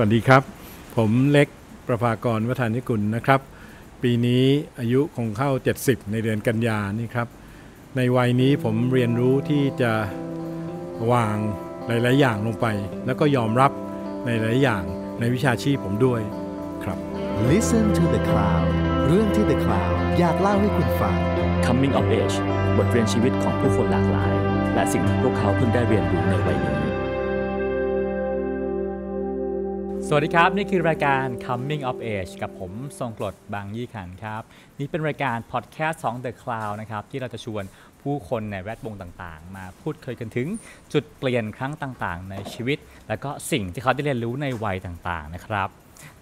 วัสดีครับ ผมเล็กประภากรวัฒนิกุลนะครับ ปีนี้อายุคงเข้า 70 ในเดือนกันยานี่ครับ ในวัยนี้ผมเรียนรู้ที่จะวางหลาย ๆ อย่างลงไป แล้วก็ยอมรับในหลายอย่างในวิชาชีพผมด้วยครับ Listen to the Cloud เรื่องที่ The Cloud อยากเล่าให้คุณฟัง Coming of Age บทเรียนชีวิตของผู้คนหลากหลาย และสิ่งที่พวกเขาเพิ่งได้เรียนรู้ในวัยนี้ สวัสดีครับ นี่คือรายการ Coming of Age กับผมทรงกรดบางยี่ขันครับ นี่เป็นรายการพอดแคสต์ของ The Cloud นะครับ ที่เราจะชวนผู้คนในแวดวงต่างๆ มาพูดคุยกันถึงจุดเปลี่ยนครั้งต่างๆ ในชีวิต แล้วก็สิ่งที่เขาได้เรียนรู้ในวัยต่างๆ นะครับ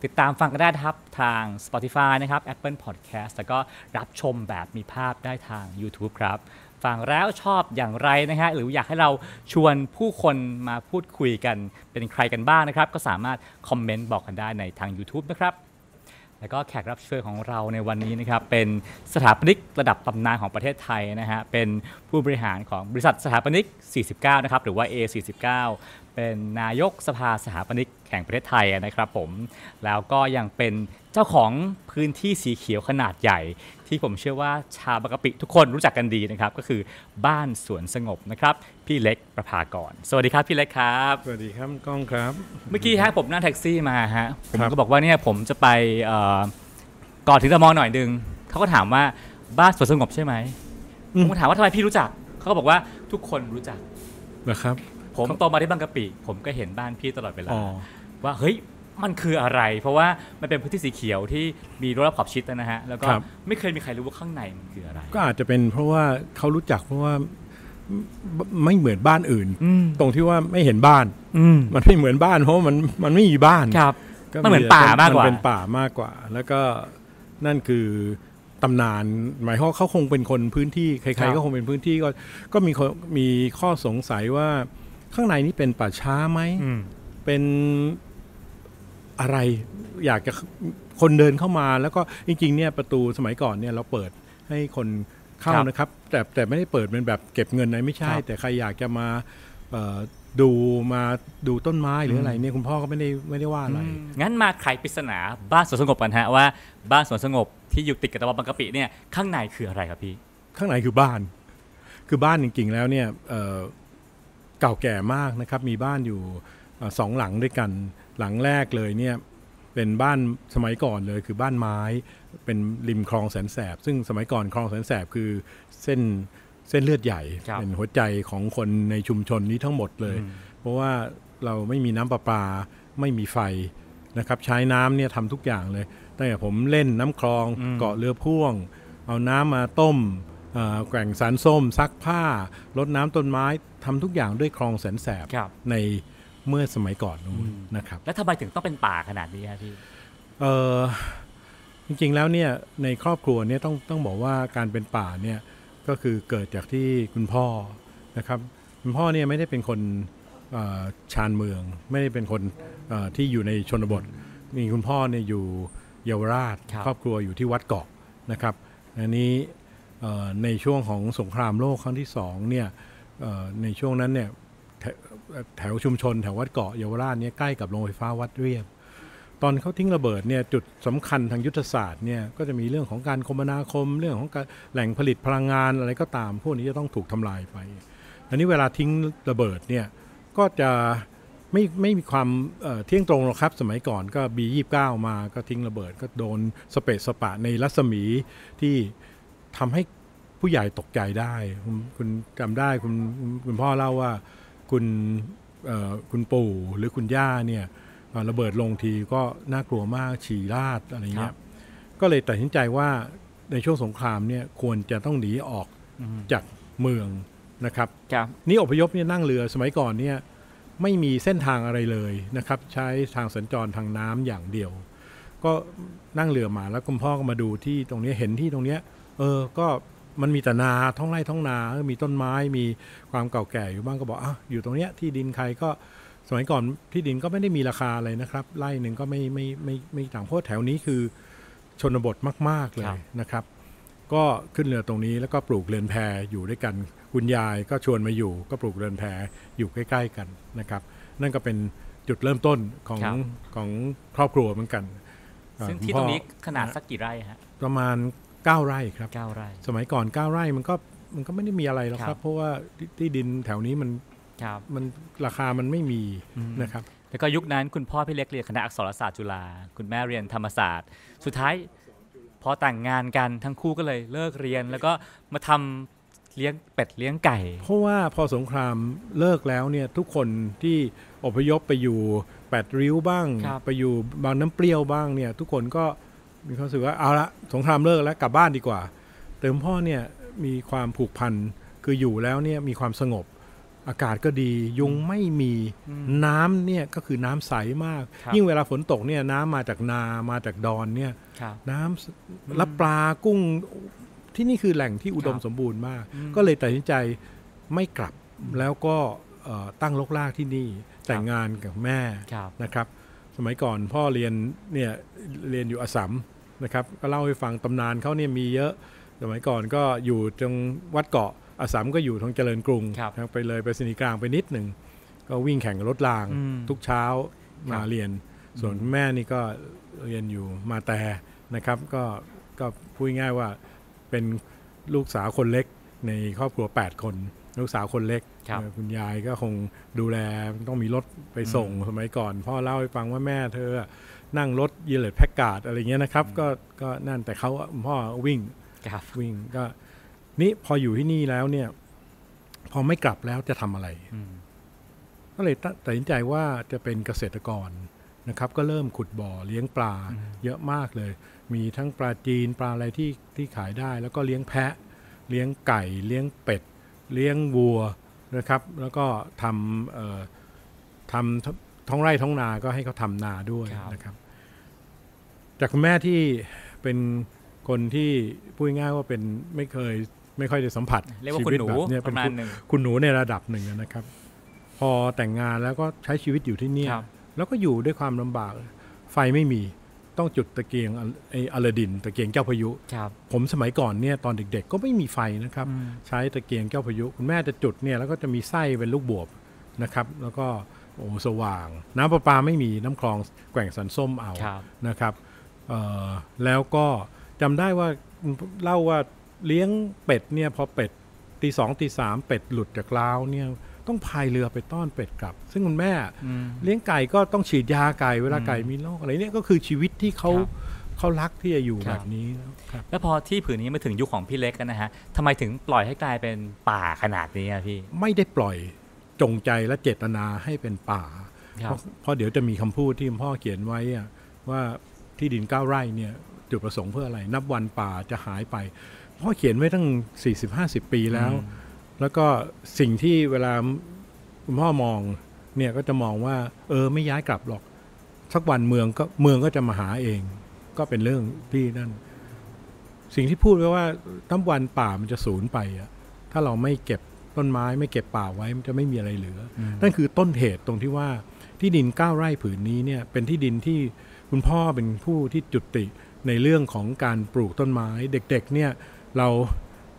ติดตามฟังกันได้ครับทาง Spotify นะครับ Apple Podcast แล้วก็รับชมแบบมีภาพได้ทาง YouTube ครับ ฟังแล้วชอบอย่างไรนะฮะหรืออยากให้เราชวนผู้คนมาพูดคุยกันเป็นใครกันบ้างนะครับ ก็สามารถคอมเมนต์บอกกันได้ในทาง YouTube นะครับแล้วก็แขกรับเชิญของเราในวันนี้นะครับเป็นสถาปนิกระดับตำนานของประเทศไทยนะฮะเป็นผู้บริหารของบริษัทสถาปนิก 49 นะครับหรือว่า A49 เป็นนายกสภาสถาปนิกแห่งประเทศไทยนะครับผมแล้วก็ยังเป็นเจ้าของพื้นที่สีเขียวขนาดใหญ่ ที่ผมเชื่อว่าชาวบางกะปิทุกคนรู้จักกันดีนะครับ ก็คือบ้านสวนสงบนะครับ พี่เล็กประภากร สวัสดีครับพี่เล็กครับ สวัสดีครับกล้องครับ เมื่อกี้ฮะผมนั่งแท็กซี่มาฮะผมครับก็บอกว่าเนี่ยผมจะไปเอ่อก่อนถึงตะมอหน่อยนึงเขาก็ถามว่าบ้านสวนสงบใช่ไหมผมก็ถามว่าทำไมพี่รู้จักเขาก็บอกว่าทุกคนรู้จักนะครับ ผมโตมาที่บางกะปิ ผมก็เห็นบ้านพี่ตลอดเวลาอ๋อว่าเฮ้ย มันคืออะไร เพราะว่ามันเป็นพื้นที่สีเขียวที่มีรั้วรอบขอบชิดนะฮะแล้วก็ครับ ไม่เคยมีใครรู้ว่าข้างในมันคืออะไร ก็อาจจะเป็นเพราะว่าเขารู้จักเพราะว่าไม่เหมือนบ้านอื่น อืม ตรงที่ว่าไม่เห็นบ้าน อืมมันไม่เหมือนบ้านเพราะว่ามันมันไม่มีบ้านครับก็มันเหมือนป่ามากกว่า นเป็นป่ามากกว่า แล้วก็นั่นคือตำนาน หมายความว่าเขาคงเป็นคนพื้นที่ใคครัรบ ๆก็คงเป็นพื้นที่ก็ก็มีคนมีข้อสงสัยว่าข้างในนี้เป็นป่าช้าไหม อืม เป็น อะไรอยากจะคนเดินเข้ามาแล้วก็จริงๆเนี่ยประตูสมัยก่อนเนี่ยเราเปิดให้คนเข้าครับนะครับ แต่แต่ไม่ได้เปิดเป็นแบบเก็บเงินนะไม่ใช่ครับแต่ใครอยากจะมาเอ่อดูมาดูต้นไม้หรืออะไรเนี่ยคุณพ่อก็ไม่ได้ไม่ได้ว่าอะไรอืมงั้นมาไขปริศนาบ้านสวนสงบกันฮะว่าบ้านสวนสงบที่อยู่ติดกับตะวันบางกะปิเนี่ยข้างในคืออะไรครับพี่ ข้างในคือบ้าน คือบ้านจริงๆแล้วเนี่ยเอ่อเก่าแก่มากนะครับ มีบ้านอยู่เอ่อสองหลังด้วยกัน หลังแรกเลยเนี่ยเป็นบ้านสมัยก่อนเลยคือบ้านไม้เป็นริมคลองแสนแสบ ซึ่งสมัยก่อนคลองแสนแสบคือเส้นเส้นเลือดใหญ่ครับเป็นหัวใจของคนในชุมชนนี้ทั้งหมดเลยอืมเพราะว่าเราไม่มีน้ำประปาไม่มีไฟนะครับใช้น้ำเนี่ยทำทุกอย่างเลยตั้งแต่ผมเล่นน้ำคลองอืมเกาะเรือพ่วง เอาน้ำมาต้มเอ่อแกว่งสารส้ม ซักผ้ารดน้ำต้นไม้ทำทุกอย่างด้วยคลองแสนแสบครับใน เมื่อสมัยก่อนนู้นอืมนะครับ แล้วทำไมถึงต้องเป็นป่าขนาดนี้ครับพี่เออจริงๆแล้วเนี่ยในครอบครัวเนี่ยต้องต้องบอกว่าการเป็นป่าเนี่ยก็คือเกิดจากที่คุณพ่อนะครับ คุณพ่อเนี่ยไม่ได้เป็นคนเอ่อชานเมือง ไม่ได้เป็นคนเอ่อที่อยู่ในชนบท มีคุณพ่อเนี่ยอยู่เยาวราช ครับครอบครัวอยู่ที่วัดเกาะนะครับอันนี้เอ่อในช่วงของสงครามโลกครั้งที่สองเนี่ยเอ่อในช่วงนั้นเนี่ย แถวชุมชน แถววัดเกาะเยาวราชเนี่ยใกล้กับโรงไฟฟ้าวัดเรียบ ตอนเขาทิ้งระเบิดเนี่ยจุดสำคัญทางยุทธศาสตร์เนี่ยก็จะมีเรื่องของการคมนาคม เรื่องของการแหล่งผลิตพลังงานอะไรก็ตาม พวกนี้จะต้องถูกทำลายไป อันนี้เวลาทิ้งระเบิดเนี่ยก็จะไม่ไม่มีความเที่ยงตรงหรอกครับ สมัยก่อนก็ B29 มาก็ทิ้งระเบิด ก็โดนสเปะสปะในรัศมีที่ทำให้ผู้ใหญ่ตกใจได้คุณคุณจำได้คุณคุณพ่อเล่าว่า คุณเอ่อคุณปู่หรือคุณย่าเนี่ยเอ่อระเบิดลงทีก็น่ากลัวมากฉี่ราดอะไรเงี้ครัยบก็เลยตัดสินใจว่าในช่วงสงครามเนี่ยควรจะต้องหนีออกอืมจากเมืองนะครับครับนี่อพยพเนี่ยนั่งเรือสมัยก่อนเนี่ยไม่มีเส้นทางอะไรเลยนะครับ ใช้ทางสัญจรทางน้ำอย่างเดียว ก็นั่งเรือมาแล้วคุณพ่อก็มาดูที่ตรงเนี้ยเห็นที่ตรงเนี้ยเออก็ มันมีแต่นาท้องไร่ท้องนาเออมีต้นไม้มีความเก่าแก่อยู่บ้างก็บอกอะอยู่ตรงเนี้ยที่ดินใครก็สมัยก่อนที่ดินก็ไม่ได้มีราคาอะไรนะครับไร่หนึ่งก็ไม่ไม่ไม่ไม่ต่างเพราะแถวนี้คือชนบทมาก ๆ เลครัยบนะครับ ก็ขึ้นเรือตรงนี้แล้วก็ปลูกเรือนแพอยู่ด้วยกันคุณยายก็ชวนมาอยู่ ก็ปลูกเรือนแพอยู่ใกล้ ๆ กันนะครับ นั่นก็เป็นจุดเริ่มต้นของครับของครอบครัวเหมือนกันเอ่อซึ่งคุณที่พ่ตอรงนี้ขนาดสักกี่ไร่ฮะประมาณ 9 ไร่ครับเก้าไร่ สมัยก่อน 9 ไร่มันก็มันก็ไม่ได้มีอะไรหรอกคครัรับบเพราะว่าที่ที่ดินแถวนี้มันครับมันราคามันไม่มีอืมนะครับแล้วก็ยุคนั้นคุณพ่อพี่เล็กเรียนคณะอักษรศาสตร์จุฬาคุณแม่เรียนธรรมศาสตร์ สุดท้ายพอแต่งงานกันทั้งคู่ก็เลยเลิกเรียน แล้วก็มาทำเลี้ยงเป็ดเลี้ยงไก่ เพราะว่าพอสงครามเลิกแล้วเนี่ยทุกคนที่อพยพไปอยู่แปดริ้วบ้างครับไปอยู่บางน้ำเปรี้ยวบ้างเนี่ยทุกคนก็ มีความรู้สึกว่าเอาละสงครามเลิกแล้วกลับบ้านดีกว่า แต่คุณพ่อเนี่ยมีความผูกพันคืออยู่แล้วเนี่ยมีความสงบอากาศก็ดียุงไม่มีอืมน้ำเนี่ยก็คือน้ำใสมากครับยิ่งเวลาฝนตกเนี่ยน้ำมาจากนามาจากดอนเนี่ยครับน้ำและปลากุ้งที่นี่คือแหล่งที่อุดมครับสมบูรณ์มากอืมก็เลยตัดสินใจไม่กลับแล้วก็เอ่อตั้งลกลากที่นี่แต่งงานกับแม่ครับนะครับ สมัยก่อนพ่อเรียนเนี่ยเรียนอยู่อสสัม นะครับก็เล่าให้ฟังตำนานเขาเนี่ยมีเยอะสมัยก่อนก็อยู่ตรงวัดเกาะอสสัมก็อยู่ทางเจริญกรุงครับนะไปเลยไปสนีย์กลางไปนิดหนึ่งก็วิ่งแข่งกับรถรางอืมทุกเช้าครัมาบเรียน ส่วนคุณแม่นี่ก็เรียนอยู่มาแต่นะครับก็ก็พูดง่ายๆว่าเป็นลูกสาวคนเล็กในครอบครัว 8 คน ลูกสาวคนเล็กครับเอ่อคุณยายก็คงดูแลต้องมีรถไปส่งสมัยก่อน พ่อเล่าให้ฟังว่าแม่เธอ นั่งรถยีเลตแพ็กการ์ดอะไรเงี้ยนะครับ ก็ก็นั่นแต่เขาอะพ่อวิ่งครับวิ่งก็นี่พออยู่ที่นี่แล้วเนี่ย พอไม่กลับแล้วจะทำอะไรอืมก็เลยตัดตัดสินใจว่าจะเป็นเกษตรกรนะครับ ก็เริ่มขุดบ่อเลี้ยงปลาอืมเยอะมากเลย มีทั้งปลาจีนปลาอะไรที่ที่ขายได้ แล้วก็เลี้ยงแพะ เลี้ยงไก่ เลี้ยงเป็ด เลี้ยงวัวนะครับ แล้วก็ทำเอ่อทำท้องไร่ท้องนาก็ให้เขาทำนาด้วยครับนะครับ จากคุณแม่ที่เป็นคนที่พูดง่ายๆว่าเป็นไม่เคยไม่ค่อยได้สัมผัสเรียกว่าชีคุณวิตหนูแบบเนี้ยปเป็นระมาณคุณหนึ่งคุณหนูในระดับหนึ่งนะครับ พอแต่งงานแล้วก็ใช้ชีวิตอยู่ที่เนี่ยครับแล้วก็อยู่ด้วยความลำบาก ไฟไม่มีต้องจุดตะเกียงอไออลาดิน ตะเกียงเจ้าพายุครับผมสมัยก่อนเนี่ยตอนเด็กๆ ก็ไม่มีไฟนะครับอืมใช้ตะเกียงเจ้าพายุ คุณแม่จะจุดเนี่ยแล้วก็จะมีไส้เป็นลูกบวบนะครับ แล้วก็โอ้สว่าง น้ำประปาไม่มีน้ำคลองแกว่งสันส้มเอาครับนะครับเอ่อ แล้วก็จำได้ว่าเล่าว่าเลี้ยงเป็ดเนี่ยพอเป็ดตีสองตีสามเป็ดหลุดจากราวเนี่ยต้องพายเรือไปต้อนเป็ดกลับ ซึ่งคุณแม่อืมเลี้ยงไก่ก็ต้องฉีดยาไก่เวลาอืมไก่มีโรคอะไรเนี่ยก็คือชีวิตที่เขาครับเขารักที่จะอยู่ครัแบบบนี้ครับแล้วพอที่ผืนนี้มาถึงยุคของพี่เล็กกันนะฮะทำไมถึงปล่อยให้กลายเป็นป่าขนาดนี้อะพี่ ไม่ได้ปล่อยจงใจและเจตนาให้เป็นป่าครัเพบราะเพราะเดี๋ยวจะมีคำพูดที่คุณพ่อเขียนไว้อะว่า ที่ดินเก้าไร่เนี่ยจุดประสงค์เพื่ออะไร นับวันป่าจะหายไปพ่อเขียนไว้ตั้ง 40-50 ปีแล้วอืมแล้วก็สิ่งที่เวลาคุณพ่อมองเนี่ยก็จะมองว่าเออไม่ย้ายกลับหรอก สักวันเมืองก็เมืองก็จะมาหาเอง ก็เป็นเรื่องที่นั่น สิ่งที่พูดไว้ว่าตั้งวันป่ามันจะสูญไปอะถ้าเราไม่เก็บต้นไม้ไม่เก็บป่าไว้มันจะไม่มีอะไรเหลืออมนั่นคือต้นเหตุตรงที่ว่าที่ดินเก้าไร่ผืนนี้เนี่ยเป็นที่ดินที่ คุณพ่อเป็นผู้ที่จุติในเรื่องของการปลูกต้นไม้เด็กๆเนี่ยเรา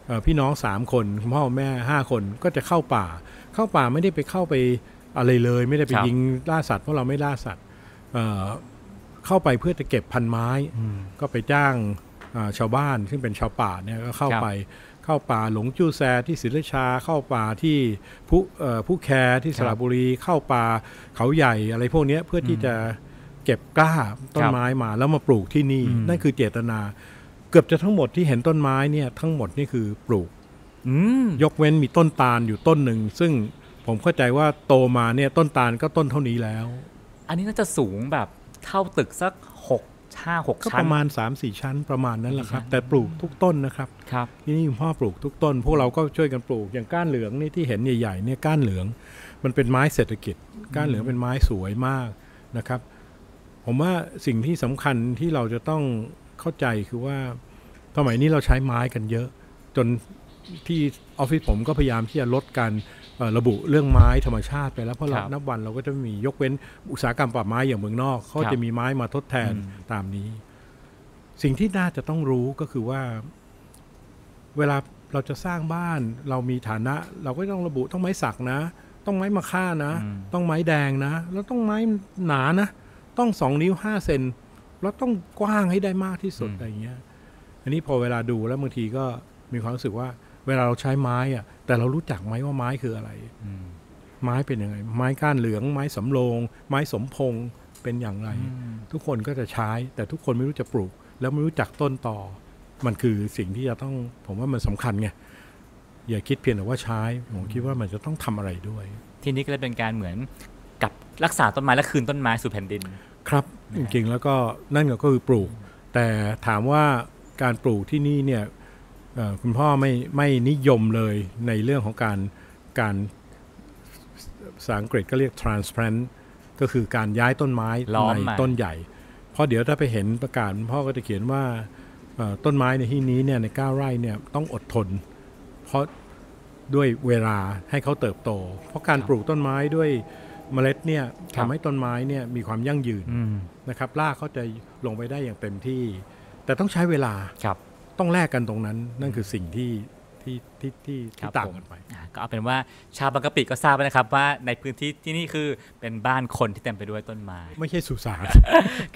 เอ่อพี่น้องสามคนคุณพ่อแม่ห้าคนก็จะเข้าป่า เข้าป่าไม่ได้ไปเข้าไปอะไรเลย ไม่ได้ไปครับยิงล่าสัตว์เพราะเราไม่ล่าสัตว์เอ่อเข้าไปเพื่อจะเก็บพันไม้อืมก็ไปจ้างอ่าชาวบ้านซึ่งเป็นชาวป่าเนี่ยก็เข้าครับไปเข้าป่าหลงจู้แซที่ศรีราชา เข้าป่าที่ผู้เอ่อผู้แคที่สระบุรี เข้าป่าเขาใหญ่อะไรพวกเนี้ยเพื่อที่จะ เก็บกล้าต้นไม้มาแล้วมาปลูกที่นี่อืมนั่นคือเจตนา เกือบจะทั้งหมดที่เห็นต้นไม้เนี่ยทั้งหมดนี่คือปลูกอืมยกเว้นมีต้นตาลอยู่ต้นหนึ่ง ซึ่งผมเข้าใจว่าโตมาเนี่ยต้นตาลก็ต้นเท่านี้แล้ว อันนี้น่าจะสูงแบบเท่าตึกสักหกห้าหกก็ชั้นประมาณ3-4ชั้นประมาณนั้นแหละครับชั้นแต่ปลูกทุกต้นนะครับครับที่นี่คุณพ่อปลูกทุกต้น พวกเราก็ช่วยกันปลูกอย่างก้านเหลืองนี่ที่เห็นใหญ่ๆเนี่ยก้านเหลือง มันเป็นไม้เศรษฐกิจ ก้านเหลืองเป็นไม้สวยมากนะครับ ผมว่าสิ่งที่สำคัญที่เราจะต้องเข้าใจคือว่าสมัยนี้เราใช้ไม้กันเยอะ จนที่ออฟฟิศผมก็พยายามที่จะลดการเอ่อระบุเรื่องไม้ธรรมชาติไปแล้วเพราะเราครับนับวันเราก็จะมียกเว้นอุตสาหกรรมป่าไม้อย่างเมืองนอกเขาครับจะมีไม้มาทดแทนอืมตามนี้ สิ่งที่น่าจะต้องรู้ก็คือว่า เวลาเราจะสร้างบ้านเรามีฐานะ เราก็ต้องระบุต้องไม้สักนะ ต้องไม้มะค่านะอืมต้องไม้แดงนะ แล้วต้องไม้หนานะ ต้องสองนิ้วห้าเซนแล้วต้องกว้างให้ได้มากที่สุดอะไรอย่างเงี้ย อันนี้พอเวลาดูแล้วบางทีก็มีความรู้สึกว่า เวลาเราใช้ไม้อะแต่เรารู้จักไหมว่าไม้คืออะไรอืมไม้เป็นยังไง ไม้ก้านเหลือง ไม้สำโรงไม้สมพงษ์เป็นอย่างไร ทุกคนก็จะใช้ แต่ทุกคนไม่รู้จะปลูก แล้วไม่รู้จักต้นต่อ มันคือสิ่งที่จะต้องผมว่ามันสำคัญไงอย่าคิดเพียงแต่ว่าใช้ผมคิดว่ามันจะต้องทำอะไรด้วย ทีนี้ก็เลยเป็นการเหมือน กับรักษาต้นไม้และคืนต้นไม้สู่แผ่นดิน ครับ จริงๆแล้วก็นั่นก็คือปลูก แต่ถามว่าการปลูกที่นี่เนี่ยเอ่อคุณพ่อไม่ไม่นิยมเลยในเรื่องของการการภาษาอังกฤษก็เรียก transplant ก็คือการย้ายต้นไม้ล้อมในมาต้นใหญ่ เพราะเดี๋ยวถ้าไปเห็นประกาศพ่อก็จะเขียนว่าเอ่อต้นไม้ในที่นี้เนี่ยใน9ไร่เนี่ยต้องอดทน เพราะด้วยเวลาให้เขาเติบโต เพราะการปลูกต้นไม้ด้วย เมล็ดเนี่ยทำให้ต้นไม้เนี่ยมีความยั่งยืนอืมนะครับรากเขาจะลงไปได้อย่างเต็มที่ แต่ต้องใช้เวลาครับต้องแลกกันตรงนั้น นั่นคือสิ่งที่ที่ที่ที่ครัที่บต่างผมกันไปอ่าก็เอาเป็นว่าชาวบางกะปิก็ทราบแล้วนะครับว่าในพื้นที่ที่นี่คือเป็นบ้านคนที่เต็มไปด้วยต้นไม้ไม่ใช่สุสาน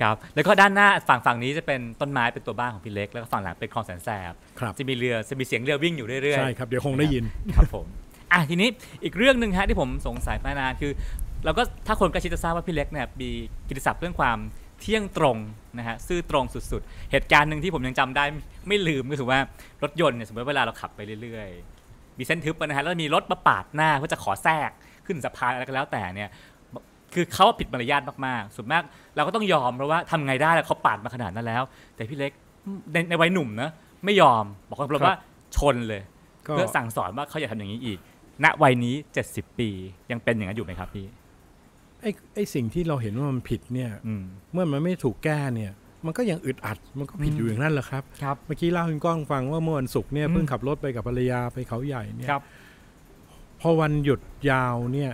ครับแล้วก็ด้านหน้าฝั่งฝั่งนี้จะเป็นต้นไม้เป็นตัวบ้านของพี่เล็ก แล้วก็ฝั่งหลังเป็นคลองแสนแสบครับจะมีเรือจะมีเสียงเรือวิ่งอยู่เรื่อยๆใช่ครับเดี๋ยวคงได้ยินครับผมอะทีนี้อีกเรื่องหนึ่งฮะที่ผมสงสัยมานานคือ เราก็ถ้าคนใกล้ชิดจะทราบว่าพี่เล็กเนี่ยมีกิตติศัพท์เรื่องความเที่ยงตรงนะฮะซื่อตรงสุดๆ เหตุการณ์หนึ่งที่ผมยังจำได้ไม่ลืมก็คือว่ารถยนต์เนี่ยสมมติเวลาเราขับไปเรื่อยๆ มีเส้นทึบอะนะฮะแล้วมีรถมาปาดหน้าเพื่อจะขอแทรกขึ้นสะพานอะไรก็แล้วแต่เนี่ยคือเขาผิดมารยาทมากๆส่วนมากเราก็ต้องยอมเพราะว่าทำไงได้ล่ะเขาปาดมาขนาดนั้นแล้ว แต่พี่เล็กในในวัยหนุ่มนะไม่ยอมบอกกับเราว่าชนเลยก็เพื่อสั่งสอนว่าเขาอย่าทำอย่างนี้อีก ณวัยนี้ 70 ปียังเป็นอย่างนั้นอยู่ไหมครับพี่ ไอ้ไอ้สิ่งที่เราเห็นว่ามันผิดเนี่ยอืมเมื่อมันไม่ถูกแก้เนี่ย มันก็ยังอึดอัดมันก็ผิดอืมอยู่อย่างนั้นแหละครับครับเมื่อกี้เล่าให้คุณก้องฟังว่าเมื่อวันศุกร์เนี่ยอืมเพิ่งขับรถไปกับภรรยาไปเขาใหญ่เนี่ยครับพอวันหยุดยาวเนี่ย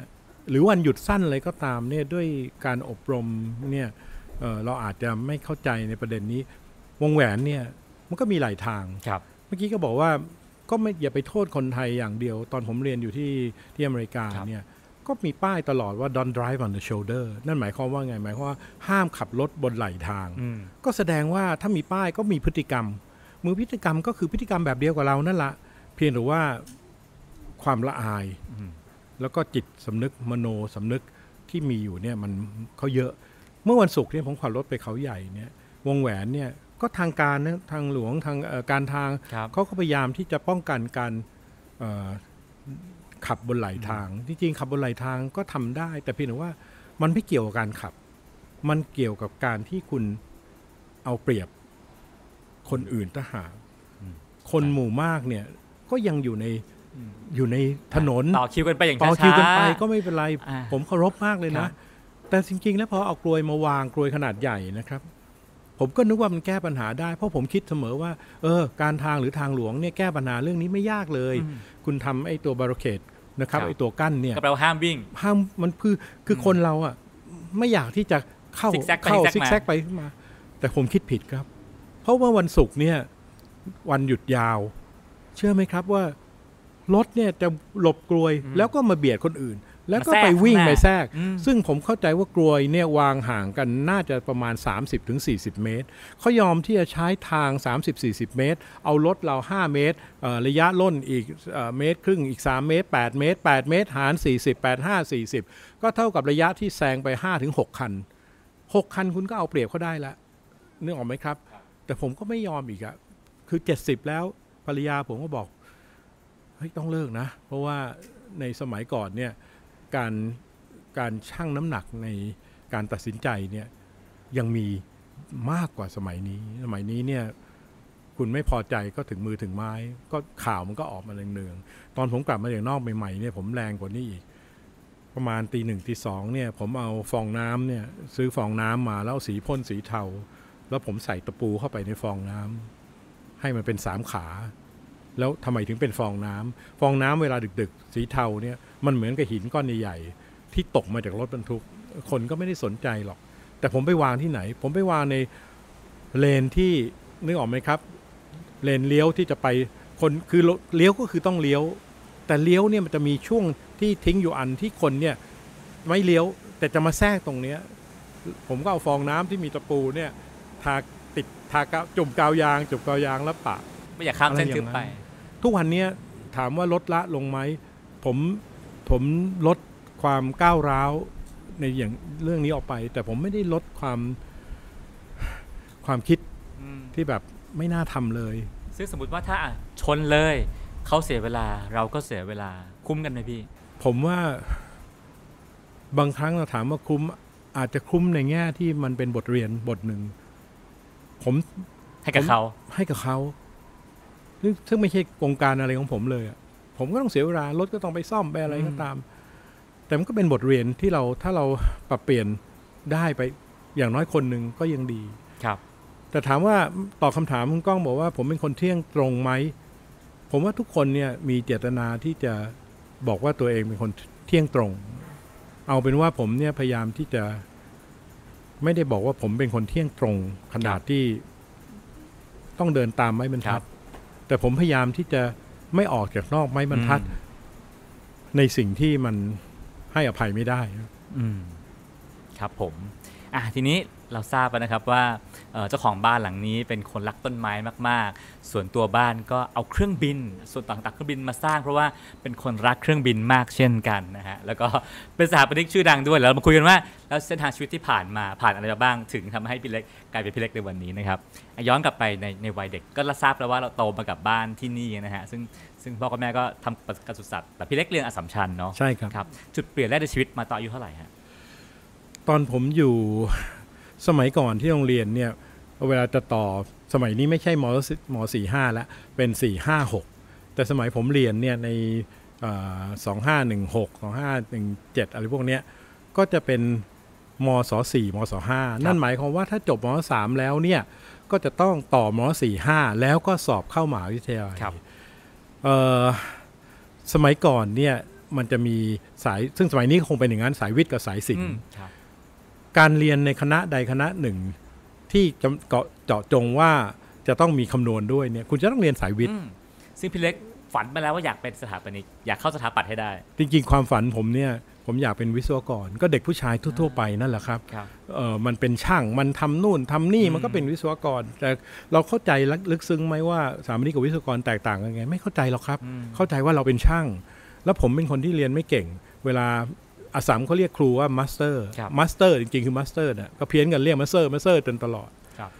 หรือวันหยุดสั้นอะไรก็ตามเนี่ยด้วยการอบรมเนี่ยเอ่อเราอาจจะไม่เข้าใจในประเด็นนี้ วงแหวนเนี่ยมันก็มีหลายทางครับ เมื่อกี้ก็บอกว่าก็ไม่อย่าไปโทษคนไทยอย่างเดียว ตอนผมเรียนอยู่ที่ที่อเมริกาครับเนี่ย ก็มีป้ายตลอดว่า don't drive on the shoulder นั่นหมายความว่าไง หมายความว่าห้ามขับรถบนไหลทางอืมก็แสดงว่าถ้ามีป้ายก็มีพฤติกรรม มือพฤติกรรมก็คือพฤติกรรมแบบเดียวกับเรานั่นละ เพียงแต่ว่าความละอายอืมแล้วก็จิตสำนึกมโนสำนึกที่มีอยู่เนี่ยมันเขาเยอะ เมื่อวันศุกร์เนี่ยผมขับรถไปเขาใหญ่เนี่ยวงแหวนเนี่ยก็ทางการนะทางหลวงทางเอ่อการทางครับเขาก็พยายามที่จะป้องกันการเอ่อ ขับบนไหลทาง จริงๆขับบนไหลทางก็ทำได้ แต่เพียงแต่ว่ามันไม่เกี่ยวกับการขับ มันเกี่ยวกับการที่คุณเอาเปรียบคนอื่นทหารอืมคนหมู่มากเนี่ยก็ยังอยู่ในอยู่ในถนนต่อคิวกันไปอย่างต่อช้าๆคิวกันไปก็ไม่เป็นไรอ่าผมเคารพมากเลยนะครันะบแต่จริงๆ แล้วพอเอากลวยมาวางกลวยขนาดใหญ่นะครับ ผมก็นึกว่ามันแก้ปัญหาได้ เพราะผมคิดเสมอว่า เออ การทางหรือทางหลวงเนี่ยแก้ปัญหาเรื่องนี้ไม่ยากเลยอืมคุณทำไอ้ตัว barricade นะครับครับไอ้ตัวกั้นเนี่ยก็แปลว่าห้ามวิ่ง ห้ามมันคือคือคนเราอะไม่อยากที่จะเข้าซิกแซกไปเข้าซิกแซกซิกแซกมาไปมา แต่ผมคิดผิดครับ เพราะว่าวันศุกร์เนี่ยวันหยุดยาว เชื่อไหมครับว่ารถเนี่ยจะหลบกลวยอืมแล้วก็มาเบียดคนอื่น แล้วก็มาแทรกไปวิ่งข้างหน้าไปแทรกอืมซึ่งผมเข้าใจว่ากลวยเนี่ยวางห่างกันน่าจะประมาณ 30-40 เมตรเขายอมที่จะใช้ทาง 30-40 เมตร เอารถเรา 5 เมตรเอ่อระยะล่นอีกเอ่อเมตรครึ่งอีก 3 เมตร 8 เมตร 8 เมตร หาร 40 8 5 40 ก็เท่ากับระยะที่แซงไป 5-6 คัน 6 คันคุณก็เอาเปรียบเขาได้ละนึกออกไหมครับ แต่ผมก็ไม่ยอมอีกอะคือ 70 แล้วภรรยาผมก็บอกเฮ้ยต้องเลิกนะ เพราะว่าในสมัยก่อนเนี่ย การการชั่งน้ำหนักในการตัดสินใจเนี่ยยังมีมากกว่าสมัยนี้ สมัยนี้เนี่ยคุณไม่พอใจก็ถึงมือถึงไม้ ก็ข่าวมันก็ออกมาเนืองๆตอนผมกลับมาจากนอกใหม่ๆเนี่ยผมแรงกว่านี้อีก ประมาณตีหนึ่งตีสองเนี่ยผมเอาฟองน้ำเนี่ยซื้อฟองน้ำมาแล้วสีพ่นสีเทา แล้วผมใส่ตะปูเข้าไปในฟองน้ำให้มันเป็นสามขา แล้วทำไมถึงเป็นฟองน้ำฟองน้ำเวลาดึกๆ สีเทาเนี่ย มันเหมือนกับหินก้อนใหญ่ๆที่ตกมาจากรถบรรทุก คนก็ไม่ได้สนใจหรอก แต่ผมไปวางที่ไหน ผมไปวางในเลนที่นึกออกไหมครับ เลนเลี้ยวที่จะไปคนคือเลี้ยวก็คือต้องเลี้ยว แต่เลี้ยวเนี่ยมันจะมีช่วงที่ทิ้งอยู่อันที่คนเนี่ยไม่เลี้ยวแต่จะมาแทรกตรงเนี้ยผมก็เอาฟองน้ำที่มีตะปูเนี่ยทาติดทากาวจุ่มกาวยางจุ่มกาวยางแล้วปะ ไม่อยากข้ามเส้นอะไรอย่างทึบไปนั้นทุกวันเนี้ยถามว่าลดละลงไหมผม ผมลดความก้าวร้าวในอย่างเรื่องนี้ออกไป แต่ผมไม่ได้ลดความความคิดอืมที่แบบไม่น่าทำเลย ซึ่งสมมติว่าถ้าอะชนเลยเขาเสียเวลาเราก็เสียเวลาคุ้มกันไหมพี่ ผมว่าบางครั้งเราถามว่าคุ้มอาจจะคุ้มในแง่ที่มันเป็นบทเรียนบทหนึ่ง ผมให้กับผมเขา ให้กับเขาซึ่งซึ่งไม่ใช่โครงการอะไรของผมเลยอะ ผมก็ต้องเสียเวลารถก็ต้องไปซ่อมไปอะไรก็ตาม แต่มันก็เป็นบทเรียนที่เราถ้าเราปรับเปลี่ยนได้ไปอย่างน้อยคนหนึ่งก็ยังดีครับ แต่ถามว่าตอบคำถามคุณก้องบอกว่าผมเป็นคนเที่ยงตรงไหมผมว่าทุกคนเนี่ยมีเจตนาที่จะบอกว่าตัวเองเป็นคนเที่ยงตรง เอาเป็นว่าผมเนี่ยพยายามที่จะไม่ได้บอกว่าผมเป็นคนเที่ยงตรง ขนาดที่ต้องเดินตามไม้บรรคทัรัดบแต่ผมพยายามที่จะ ไม่ออกจากนอกไม้บรรทัดอืมในสิ่งที่มันให้อภัยไม่ได้ อืม ครับผม อะทีนี้ เราทราบแล้วนะครับว่าเอ่อเจ้าของบ้านหลังนี้เป็นคนรักต้นไม้มาก ๆ ส่วนตัวบ้านก็เอาเครื่องบิน ส่วนต่างๆเครื่องบินมาสร้าง เพราะว่าเป็นคนรักเครื่องบินมากเช่นกันนะฮะแล้วก็เป็นสถาปนิกชื่อดังด้วยแล้วเรามาคุยกันว่าแล้วเส้นทางชีวิตที่ผ่านมาผ่านอะไรมาบ้าง ถึงทำให้พี่เล็กกลายเป็นพี่เล็กในวันนี้นะครับอะย้อนกลับไปในในวัยเด็กก็ทราบแล้วว่าเราโตมากับบ้านที่นี่นะฮะซึ่งซึ่งพ่อกับแม่ก็ทำการศึกษาแต่พี่เล็กเรียนอัสสัมชัญเนาะใช่ครับครับจุดเปลี่ยนแรกในชีวิตมาตอนอายุเท่าไหร่ฮะตอนผมอยู่ สมัยก่อนที่โรงเรียนเนี่ยเวลาจะต่อสมัยนี้ไม่ใช่มมสี่ห้าแล้วเป็นสี่ห้าหกแต่สมัยผมเรียนเนี่ยในสองห้าหนึ่งหกสองห้าหนึ่งเจ็ดอะไรพวกเนี้ยก็จะเป็นมศสี่มศห้านั่นหมายความว่าถ้าจบมสามแล้วเนี่ยก็จะต้องต่อมสี่ห้าแล้วก็สอบเข้ามหาวิทยาลัยครับเอ่อสมัยก่อนเนี่ยมันจะมีสายซึ่งสมัยนี้คงเป็นอย่างนั้นสายวิทย์กับสายศิลอืป์มครับ การเรียนในคณะใดคณะหนึ่ง ที่จำเกาะเจาะจงว่าจะต้องมีคำนวณด้วยเนี่ยคุณจะต้องเรียนสายวิทย์อืมซึ่งพี่เล็กฝันมาแล้วว่าอยากเป็นสถาปนิกอยากเข้าสถาปัตย์ให้ได้ จริงๆ ความฝันผมเนี่ยผมอยากเป็นวิศวกร ก็เด็กผู้ชายทั่ว ๆ ไปนั่นแหละครับครับเออมันเป็นช่างมันทำนู่นทำนี่อืมมันก็เป็นวิศวกร แต่เราเข้าใจลึกซึ้งไหมว่าสถาปนิกกับวิศวกรแตกต่างกันไง ไม่เข้าใจหรอกครับอืมเข้าใจว่าเราเป็นช่าง แล้วผมเป็นคนที่เรียนไม่เก่ง เวลา อัสสัมเขาเรียกครูว่ามาสเตอร์ครับมาสเตอร์จริงๆ คือมาสเตอร์น่ะก็เพี้ยนกันเรียกมาสเตอร์มาสเตอร์จนตลอดครับ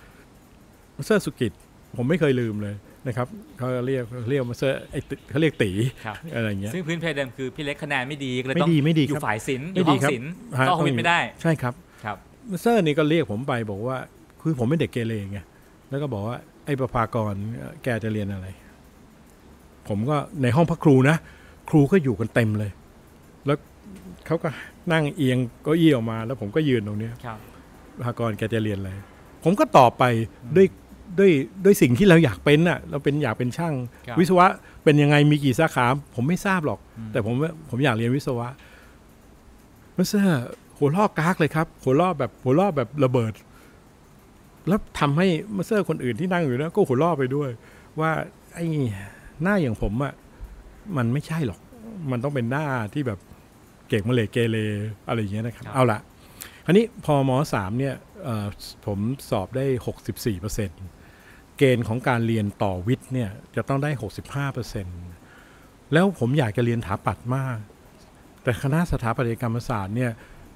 มาสเตอร์สุกิจผมไม่เคยลืมเลยนะครับเขาเรียกเรียกมาสเตอร์ไอ้ติเขาเรียกตีครับอะไรอย่างเงี้ยซึ่งพื้นเพเดิมคือพี่เล็กคะแนนไม่ดีก็เลยไม่ต้องดีไม่ดีอคยู่รับฝ่ายศิลป์อไม่ยู่ห้ดีองครับศิลป์ฮะก็ห้องวิทย์ไม่ได้ ใช่ครับครับมาสเตอร์นี่ก็เรียกผมไปบอกว่าคือผมเป็นเด็กเกเรไงแล้วก็บอกว่าไอ้ประภากรเอ่อแกจะเรียนอะไร ผมก็ในห้องพักครูนะ ครูก็อยู่กันเต็มเลยแล้ว เขาก็นั่งเอียงเก็อี้ออกมา แล้วผมก็ยืนตรงเนี้ยครับประภากรแกจะเรียนอะไร ผมก็ตอบไปด้วยด้วยด้วยสิ่งที่เราอยากเป็นน่ะ เราเป็นอยากเป็นช่างครับวิศวะเป็นยังไงมีกี่สาขา ผมไม่ทราบหรอกอืมแต่ผมว่าผมอยากเรียนวิศวะมาสเตอร์หัวเราะก๊ากเลยครับหัวเราะแบบหัวเราะแบบระเบิด แล้วทำให้มาสเตอร์คนอื่นที่นั่งอยู่นะก็หัวเราะไปด้วย ว่าไอ้หน้าอย่างผมอะมันไม่ใช่หรอก มันต้องเป็นหน้าที่แบบ เก่งมาเลยเกเรอะไรอย่างเงี้ยนะครับครับเอาละอันนี้พอมสามเนี่ยเอ่อผมสอบได้หกสิบสี่เปอร์เซ็นเกณฑ์ของการเรียนต่อวิทย์เนี่ยจะต้องได้หกสิบห้าเปอร์เซ็นแล้วผมอยากจะเรียนถาปัดมาก แต่คณะสถาปัตยกรรมศาสตร์เนี่ย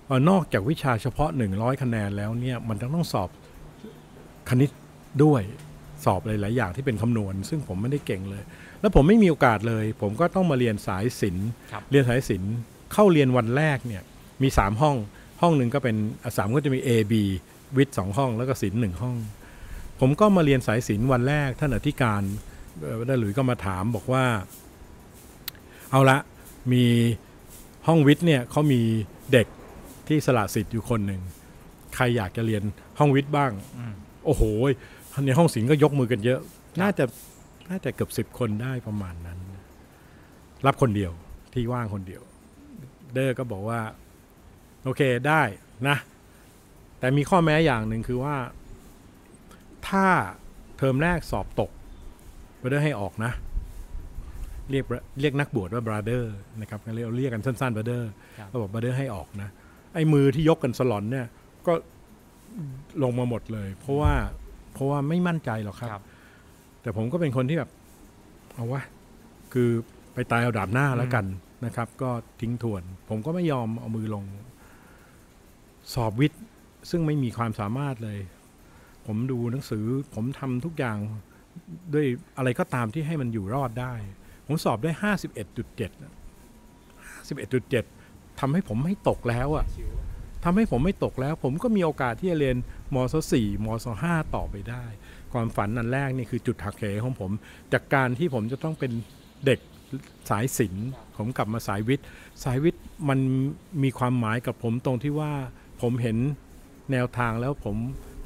เอ่อนอกจากวิชาเฉพาะ 100 คะแนนแล้วเนี่ยมันจะต้องสอบคณิตด้วยสอบหลาย ๆ อย่างที่เป็นคำนวณ ซึ่งผมไม่ได้เก่งเลย แล้วผมไม่มีโอกาสเลย ผมก็ต้องมาเรียนสายศิลป์ครับเรียนสายศิลป์ เข้าเรียนวันแรกเนี่ยมี 3 ห้อง ห้องหนึ่งก็เป็นอะสามก็จะมี A B วิทย์สองห้อง แล้วก็ศิลป์หนึ่งห้อง ผมก็มาเรียนสายศิลป์วันแรกท่านอธิการเอ่อได้หลุยส์ก็มาถามบอกว่า เอาละมีห้องวิทย์เนี่ยเขามีเด็กที่สละสิทธิ์อยู่คนหนึ่งใครอยากจะเรียนห้องวิทย์บ้างอืมโอ้โหในห้องศิลป์ก็ยกมือกันเยอะ น่าจะน่าจะเกือบสิบคนได้ประมาณนั้น รับคนเดียวที่ว่างคนเดียว เดอร์ก็บอกว่า โอเคได้นะ แต่มีข้อแม้อย่างหนึ่งคือว่า ถ้าเทอมแรกสอบตกเดอร์ให้ออกนะ เรียกเรียกนักบวชว่า brother นะครับเรียกเรียกกันสั้นๆ brother ครับก็บอก brother ให้ออกนะ ไอ้มือที่ยกกันสลอนเนี่ย ก็ลงมาหมดเลย เพราะว่าเพราะว่าไม่มั่นใจหรอกครับครับแต่ผมก็เป็นคนที่แบบ เอาวะ คือไปตายเอาดาบหน้าแล้วกัน นะครับ ก็ทิ้งทวน ผมก็ไม่ยอมเอามือลง สอบวิทย์ซึ่งไม่มีความสามารถเลย ผมดูหนังสือ ผมทำทุกอย่างด้วยอะไรก็ตามที่ให้มันอยู่รอดได้ ผมสอบได้ห้าสิบเอ็ดจุดเจ็ดห้าสิบเอ็ดจุดเจ็ดทำให้ผมไม่ตกแล้วอะทำให้ผมไม่ตกแล้ว ผมก็มีโอกาสที่จะเรียนมศสี่มศห้าต่อไปได้ ความฝันอันแรกนี่คือจุดหักเหของผม จากการที่ผมจะต้องเป็นเด็ก สายศิลป์ผมกลับมาสายวิทย์ สายวิทย์มันมีความหมายกับผมตรงที่ว่าผมเห็นแนวทางแล้วผม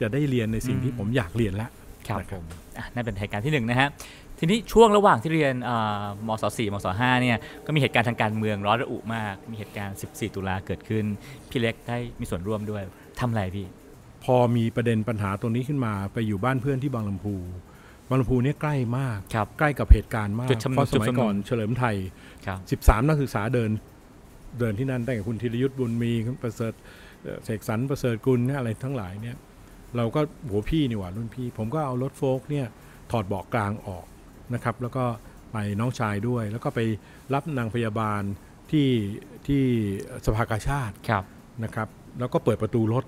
จะได้เรียนในสิ่งที่ผมอยากเรียนแล้วครับนะคผรับมอะนั่นเป็นเหตุการณ์ที่หนึ่งนะฮะทีนี้ช่วงระหว่างที่เรียนเอ่อมศ4มศ5เนี่ยก็มีเหตุการณ์ทางการเมืองร้อนระอุมาก มีเหตุการณ์ 14 ตุลาเกิดขึ้น พี่เล็กได้มีส่วนร่วมด้วยทำอะไรพี่ พอมีประเด็นปัญหาตรงนี้ขึ้นมาไปอยู่บ้านเพื่อนที่บางลำพู บางลำพูเนี่ยใกล้มากครับใกล้กับเหตุการณ์มากจุดชุมนุมเพราะสมัยจุดชุมนุมก่อนเฉลิมไทยครับ13 นักศึกษาเดินเดินที่นั่นได้กับคุณธีรยุทธ์บุญมีคุณประเสริฐเอ่อเสกสรรประเสริฐกุลเนี่ยอะไรทั้งหลายเนี่ยเราก็โหพี่นี่หว่ารุ่นพี่ ผมก็เอารถโฟล์กเนี่ยถอดเบาะกลางออกนะครับ แล้วก็ไปน้องชายด้วย แล้วก็ไปรับนางพยาบาลที่ที่สภากาชาติครับนะครับ แล้วก็เปิดประตูรถ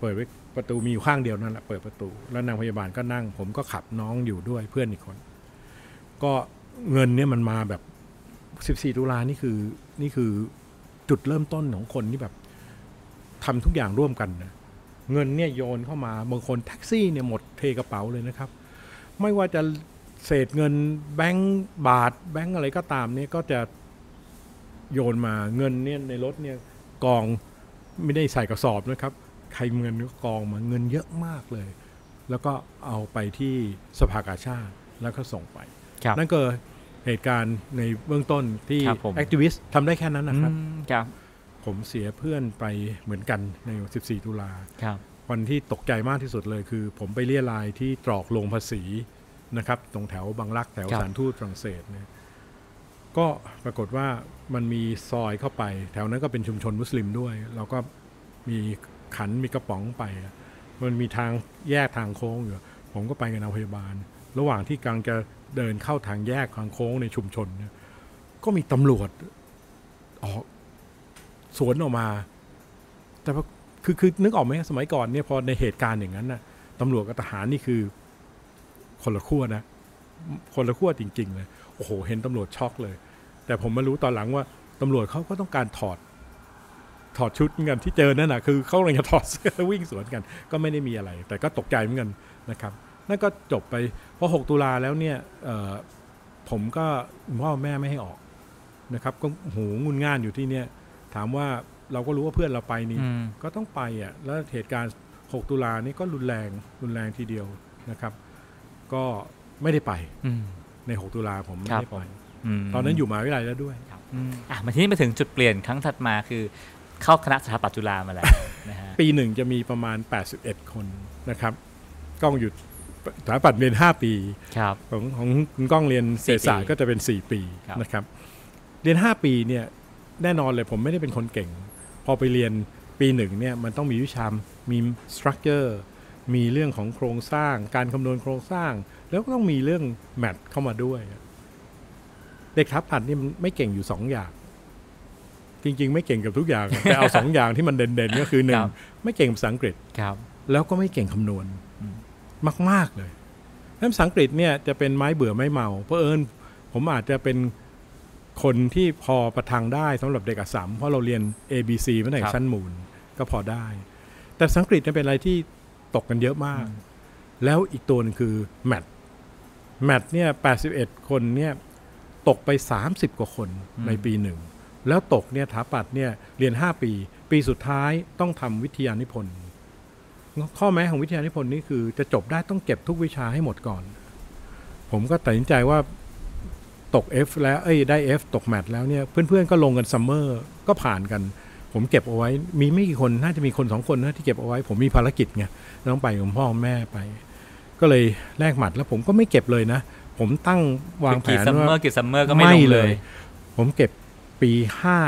เปิดไว้ ประตูมีอยู่ข้างเดียวนั่นแหละเปิดประตู แล้วนางพยาบาลก็นั่ง ผมก็ขับน้องอยู่ด้วยเพื่อนอีกคน ก็เงินเนี่ยมันมาแบบ 14 ตุลานี่คือนี่คือจุดเริ่มต้นของคนที่แบบทำทุกอย่างร่วมกันนะเงินเนี่ยโยนเข้ามาบางคนแท็กซี่เนี่ยหมดเทกระเป๋าเลยนะครับ ไม่ว่าจะเศษเงินแบงก์บาทแบงก์อะไรก็ตามเนี่ยก็จะโยนมาเงินเนี่ยในรถเนี่ยกองไม่ได้ใส่กระสอบนะครับ ใครเงินก็กองมาเงินเยอะมากเลย แล้วก็เอาไปที่สภากาชาดแล้วก็ส่งไปครับนั่นก็เหตุการณ์ในเบื้องต้นที่ครับผม activist ทำได้แค่นั้นนะครับอืมครับ ผมเสียเพื่อนไปเหมือนกันใน 14 ตุลาครับวันที่ตกใจมากที่สุดเลยคือ ผมไปเรียรายที่ตรอกลงภาษีนะครับ ตรงแถวบางรักแถวครับสถานทูตฝรั่งเศสเนี่ยก็ปรากฏว่ามันมีซอยเข้าไป แถวนั้นก็เป็นชุมชนมุสลิมด้วย เราก็มี ขันมีกระป๋องไป มันมีทางแยกทางโค้งอยู่ผมก็ไปกับนางพยาบาล ระหว่างที่กำลังจะเดินเข้าทางแยกทางโค้งในชุมชนเนี่ยก็มีตำรวจออกสวนออกมา แต่ว่าคือคือนึกออกไหมสมัยก่อนเนี่ยพอในเหตุการณ์อย่างนั้นน่ะตำรวจกับทหารนี่คือ คนละขั้วนะ คนละขั้วจริง ๆ เลย โอ้โห เห็นตำรวจช็อกเลย แต่ผมมารู้ตอนหลังว่าตำรวจเขาก็ต้องการถอด ถอดชุดเหมือนกันที่เจอนั่นนะคือเขากำลังจะถอดเสื้อวิ่งสวนกัน ก็ไม่ได้มีอะไร แต่ก็ตกใจเหมือนกันนะครับนั่นก็จบไปพอ 6 ตุลาแล้วเนี่ยเอ่อผมก็พ่อแม่ไม่ให้ออกนะครับ ก็โหงุนง่านอยู่ที่เนี่ยถามว่าเราก็รู้ว่าเพื่อนเราไปนี่อืมก็ต้องไปอะแล้วเหตุการณ์ 6 ตุลานี่ก็รุนแรงรุนแรงทีเดียวนะครับ ก็ไม่ได้ไปอืมใน 6 ตุลาผมไม่ครับได้ผไปมมตอนนั้นอยู่มหาวิทยาลัยแล้วด้วยครับอืมอะมาที่นี่มาถึงจุดเปลี่ยนครั้งถัดมาคือ เข้าคณะสถาปัตย์จุฬามาแล้วนะฮะปีหนึ่งจะมีประมาณ 81 คนนะครับกล้องหยุดสถาปัตย์เรียน 5 ปีครับของของคุณก้องเรียนเศรษฐศาสตปีร์ก็จะเป็น 4 ปีครับนะครับ เรียน 5 ปีเนี่ยแน่นอนเลยผมไม่ได้เป็นคนเก่ง พอไปเรียนปีหนึ่งเนี่ยมันต้องมีวิชามีสตรัคเจอร์มีเรื่องของโครงสร้าง การคำนวณโครงสร้าง แล้วก็ต้องมีเรื่องแมทเข้ามาด้วย เด็กทับผัดนี่มันไม่เก่งอยู่สองอย่าง จริง ๆ ไม่เก่งกับทุกอย่าง แต่เอาสองอย่างที่มันเด่นๆ ก็คือหนึ่คงรับไม่เก่งภาษาอังกฤษครับ แล้วก็ไม่เก่งคำนวณอืมมาก ๆ เลยแล้วภาษาอังกฤษเนี่ยจะเป็นไม้เบื่อไม้เมา เพราะเอิญผมอาจจะเป็นคนที่พอประทังได้สำหรับเด็กอักษรเพราะเราเรียน A B C มาตั้งแต่ชั้นมูลก็พอได้ แต่ภาษาอังกฤษเนี่ยเป็นอะไรที่ตกกันเยอะมาก แล้วอีกตัวหนึงคือแมทแมทเนี่ย81 คนเนี่ยตกไป 30 กว่าคนอืมในปีหนึ่ง แล้วตกเนี่ยถาปัดเนี่ยเรียน 5 ปี ปีสุดท้ายต้องทำวิทยานิพนธ์ข้อแม้ของวิทยานิพนธ์นี่คือจะจบได้ต้องเก็บทุกวิชาให้หมดก่อน ผมก็ตัดสินใจว่าตก F แล้วเอ้ยได้ F ตกแมทแล้วเนี่ยเพื่อนๆก็ลงกันซัมเมอร์ก็ผ่านกัน ผมเก็บเอาไว้ มีไม่กี่คนน่าจะมีคนสองคนนะที่เก็บเอาไว้ ผมมีภารกิจไงต้องไปกับพ่อกับแม่ไป ก็เลยแลกหมัดแล้วผมก็ไม่เก็บเลยนะพผมตั้งวางแผกี่นซัมเมอว่าร์กี่ซัมเมอร์ก็ไม่ลงเลย ผมเก็บ ปีห้า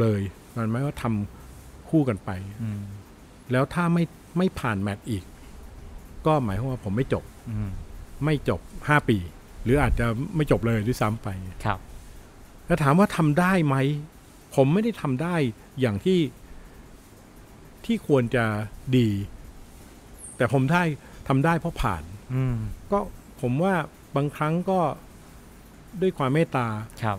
เลยมันหมายว่าทำคู่กันไปอืมแล้วถ้าไม่ไม่ผ่านแมตช์อีก ก็หมายความว่าผมไม่จบอืมไม่จบห้าปี หรืออาจจะไม่จบเลยด้วยซ้ำไปครับ แล้วถามว่าทำได้ไหม ผมไม่ได้ทำได้อย่างที่ที่ควรจะดี แต่ผมได้ทำได้เพราะผ่านอืมก็ผมว่าบางครั้งก็ด้วยความเมตตาครับ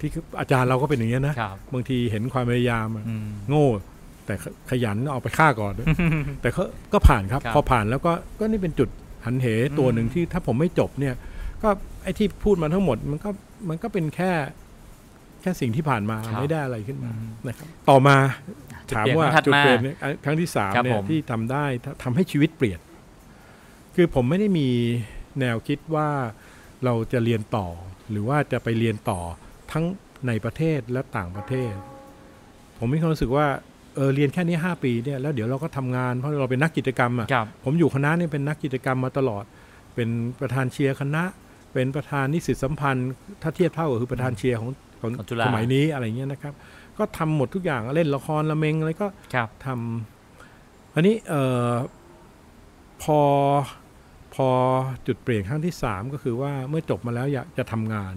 ที่ที่อาจารย์เราก็เป็นอย่างนี้ยนะครับบางทีเห็นความพยายามอะอืมโง่ แต่ขขยันเอาไปฆ่าก่อน แต่ก็ก็ผ่านครับครับ พอผ่านแล้วก็ก็นี่เป็นจุดหันเหตัวหนึ่งอืมที่ถ้าผมไม่จบเนี่ย ก็ไอ้ที่พูดมาทั้งหมดมันก็มันก็เป็นแค่แค่สิ่งที่ผ่านมาไม่ได้อะไรขึ้นมานะครับต่อมาจุดถามเปลี่ยนว่าครั้งถัดจุดมาเปลี่ยนเนี่ยครั้งที่สามครับเนี่ผยมที่ทำได้ทำให้ชีวิตเปลี่ยน คือผมไม่ได้มีแนวคิดว่าเราจะเรียนต่อ หรือว่าจะไปเรียนต่อ ทั้งในประเทศและต่างประเทศ ผมมีความรู้สึกว่าเออเรียนแค่นี้ 5 ปีเนี่ยแล้วเดี๋ยวเราก็ทำงานเพราะเราเป็นนักกิจกรรมอะครับผมอยู่คณะเนี่ยเป็นนักกิจกรรมมาตลอด เป็นประธานเชียร์คณะ เป็นประธานนิสิตสัมพันธ์ ถ้าเทียบเท่าก็คือประธานเชียร์ของของของจุฬาสมัยนี้อะไรเงี้ยนะครับ ก็ทำหมดทุกอย่างเล่นละครละเมงอะไรก็ครับทำอันนี้เอ่อพอพอจุดเปลี่ยนครั้งที่สามก็คือว่าเมื่อจบมาแล้วอยากจะทำงาน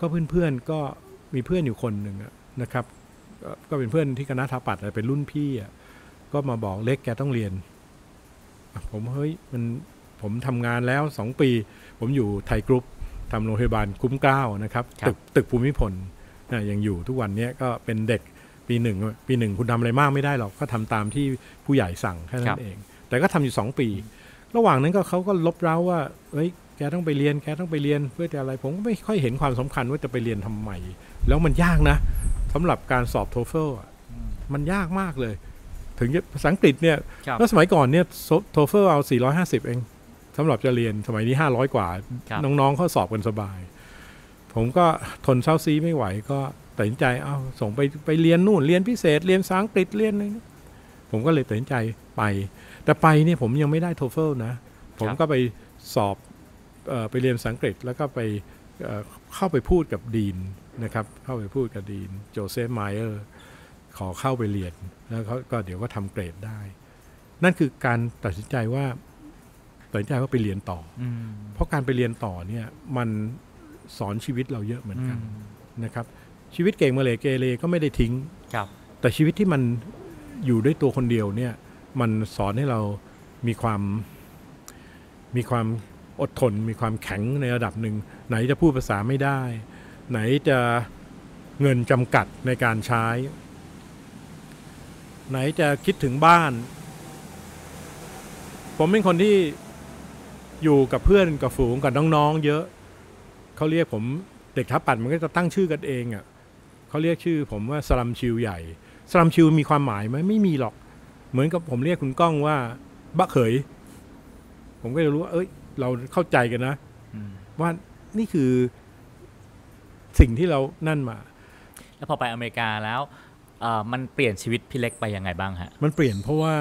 ก็เพื่อนๆก็มีเพื่อนอยู่คนหนึ่งอะนะครับเอ่อก็เป็นเพื่อนที่คณะสถาปัตย์อะเป็นรุ่นพี่อะก็มาบอกเล็กแกต้องเรียนอะผมเฮ้ยมันผมทำงานแล้วสองปี ผมอยู่ไทยกรุ๊ปทำโรงพยาบาลคุ้มเกล้านะครับครับตึกตึกภูมิพลนะยังอยู่ทุกวันเนี้ยก็เป็นเด็กปีหนึ่งปีหนึ่งคุณทำอะไรมากไม่ได้หรอกก็ทำตามที่ผู้ใหญ่สั่งแค่นั้นเอง แต่ก็ทำอยู่สองปี ระหว่างนั้นก็เขาก็รบเร้าว่าเฮ้ย แกต้องไปเรียนแกต้องไปเรียนเพื่อจะอะไรผมก็ไม่ค่อยเห็นความสำคัญว่าจะไปเรียนทำไมแล้วมันยากนะสำหรับการสอบ TOEFL มันยากมากเลย ถึงจะภาษาอังกฤษเนี่ยครับแล้วสมัยก่อนเนี่ย TOEFL เอา 450 เองสำหรับจะเรียนสมัยนี้ 500 กว่าครับน้องๆเขาสอบกันสบาย ผมก็ทนเซ้าซี้ไม่ไหวก็ตัดสินใจเอาส่งไปไปเรียนนู่นเรียนพิเศษ เรียนภาษาอังกฤษเรียนอะไรผมก็เลยตัดสินใจไป แต่ไปเนี่ยผมยังไม่ได้ TOEFL นะ ผมก็ไปสอบเออ ไปเรียนภาษาอังกฤษแล้วก็ไปเอ่อเข้าไปพูดกับ dean นะครับเข้าไปพูดกับ dean โจเซฟไมเออร์ขอเข้าไปเรียนแล้วเขาก็เดี๋ยวก็ทำเกรดได้ นั่นคือการตัดสินใจว่าตัดสินใจว่าไปเรียนต่ออืมเพราะการไปเรียนต่อเนี่ยมันสอนชีวิตเราเยอะเหมือนกันอืมนะครับชีวิตเก่งมาเลยเกเรก็ไม่ได้ทิ้งครับแต่ชีวิตที่มันอยู่ด้วยตัวคนเดียวเนี่ยมันสอนให้เรามีความมีความ อดทนมีความแข็งในระดับหนึ่ง ไหนจะพูดภาษาไม่ได้ ไหนจะเงินจำกัดในการใช้ ไหนจะคิดถึงบ้าน ผมเป็นคนที่อยู่กับเพื่อนกับฝูงกับน้องๆ เยอะ เขาเรียกผมเด็กทับปัดมันก็จะตั้งชื่อกันเองอะ่ะเขาเรียกชื่อผมว่าสลัมชิวใหญ่สลัมชิวมีความหมายไหมไม่มีหรอก เหมือนกับผมเรียกคุณก้องว่าบะเขย ผมก็จะรู้ว่าเอ้ย เราเข้าใจกันนะอืมว่านี่คือสิ่งที่เรานั่นมา แล้วพอไปอเมริกาแล้วเอ่อมันเปลี่ยนชีวิตพี่เล็กไปยังไงบ้างฮะ มันเปลี่ยนเพราะว่า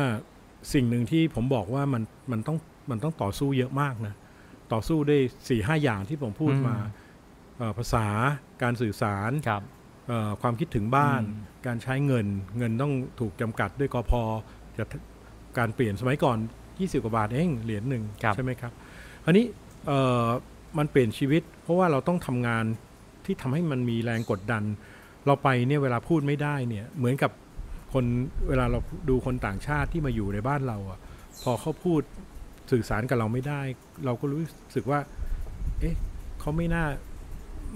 สิ่งหนึ่งที่ผมบอกว่ามันมันต้องมันต้องต่อสู้เยอะมากนะ ต่อสู้ได้สี่ห้าอย่างที่ผมพูดอืมมาเอ่อภาษาการสื่อสารครับเอ่อความคิดถึงบ้านอืมการใช้เงิน เงินต้องถูกจำกัดด้วยกพจะการเปลี่ยนสมัยก่อน 20 กว่าบาทเองเหรียญหนึ่งครับใช่ไหมครับ อันนี้เอ่อมันเปลี่ยนชีวิต เพราะว่าเราต้องทำงานที่ทำให้มันมีแรงกดดัน เราไปเนี่ยเวลาพูดไม่ได้เนี่ยเหมือนกับคนเวลาเราดูคนต่างชาติที่มาอยู่ในบ้านเราอะพอเขาพูดสื่อสารกับเราไม่ได้ เราก็รู้สึกว่า เอ๊ะเขาไม่น่า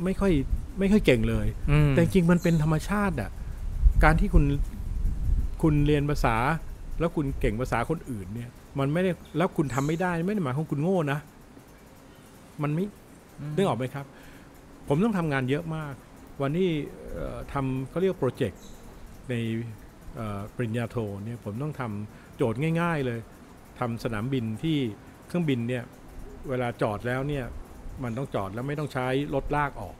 ไม่ค่อยไม่ค่อยเก่งเลยอืมแต่จริงๆมันเป็นธรรมชาติอะการที่คุณคุณเรียนภาษา แล้วคุณเก่งภาษาคนอื่นเนี่ย มันไม่ได้แล้วคุณทำไม่ได้ ไม่ได้หมายความคุณโง่นะ มันไม่นึกออกไหมครับ ผมต้องทำงานเยอะมาก วันที่เอ่อทำเขาเรียกโปรเจกต์ในเอ่อปริญญาโทเนี่ยผมต้องทำโจทย์ง่าย ๆ เลยทำสนามบินที่เครื่องบินเนี่ยเวลาจอดแล้วเนี่ยมันต้องจอดแล้วไม่ต้องใช้รถลากออก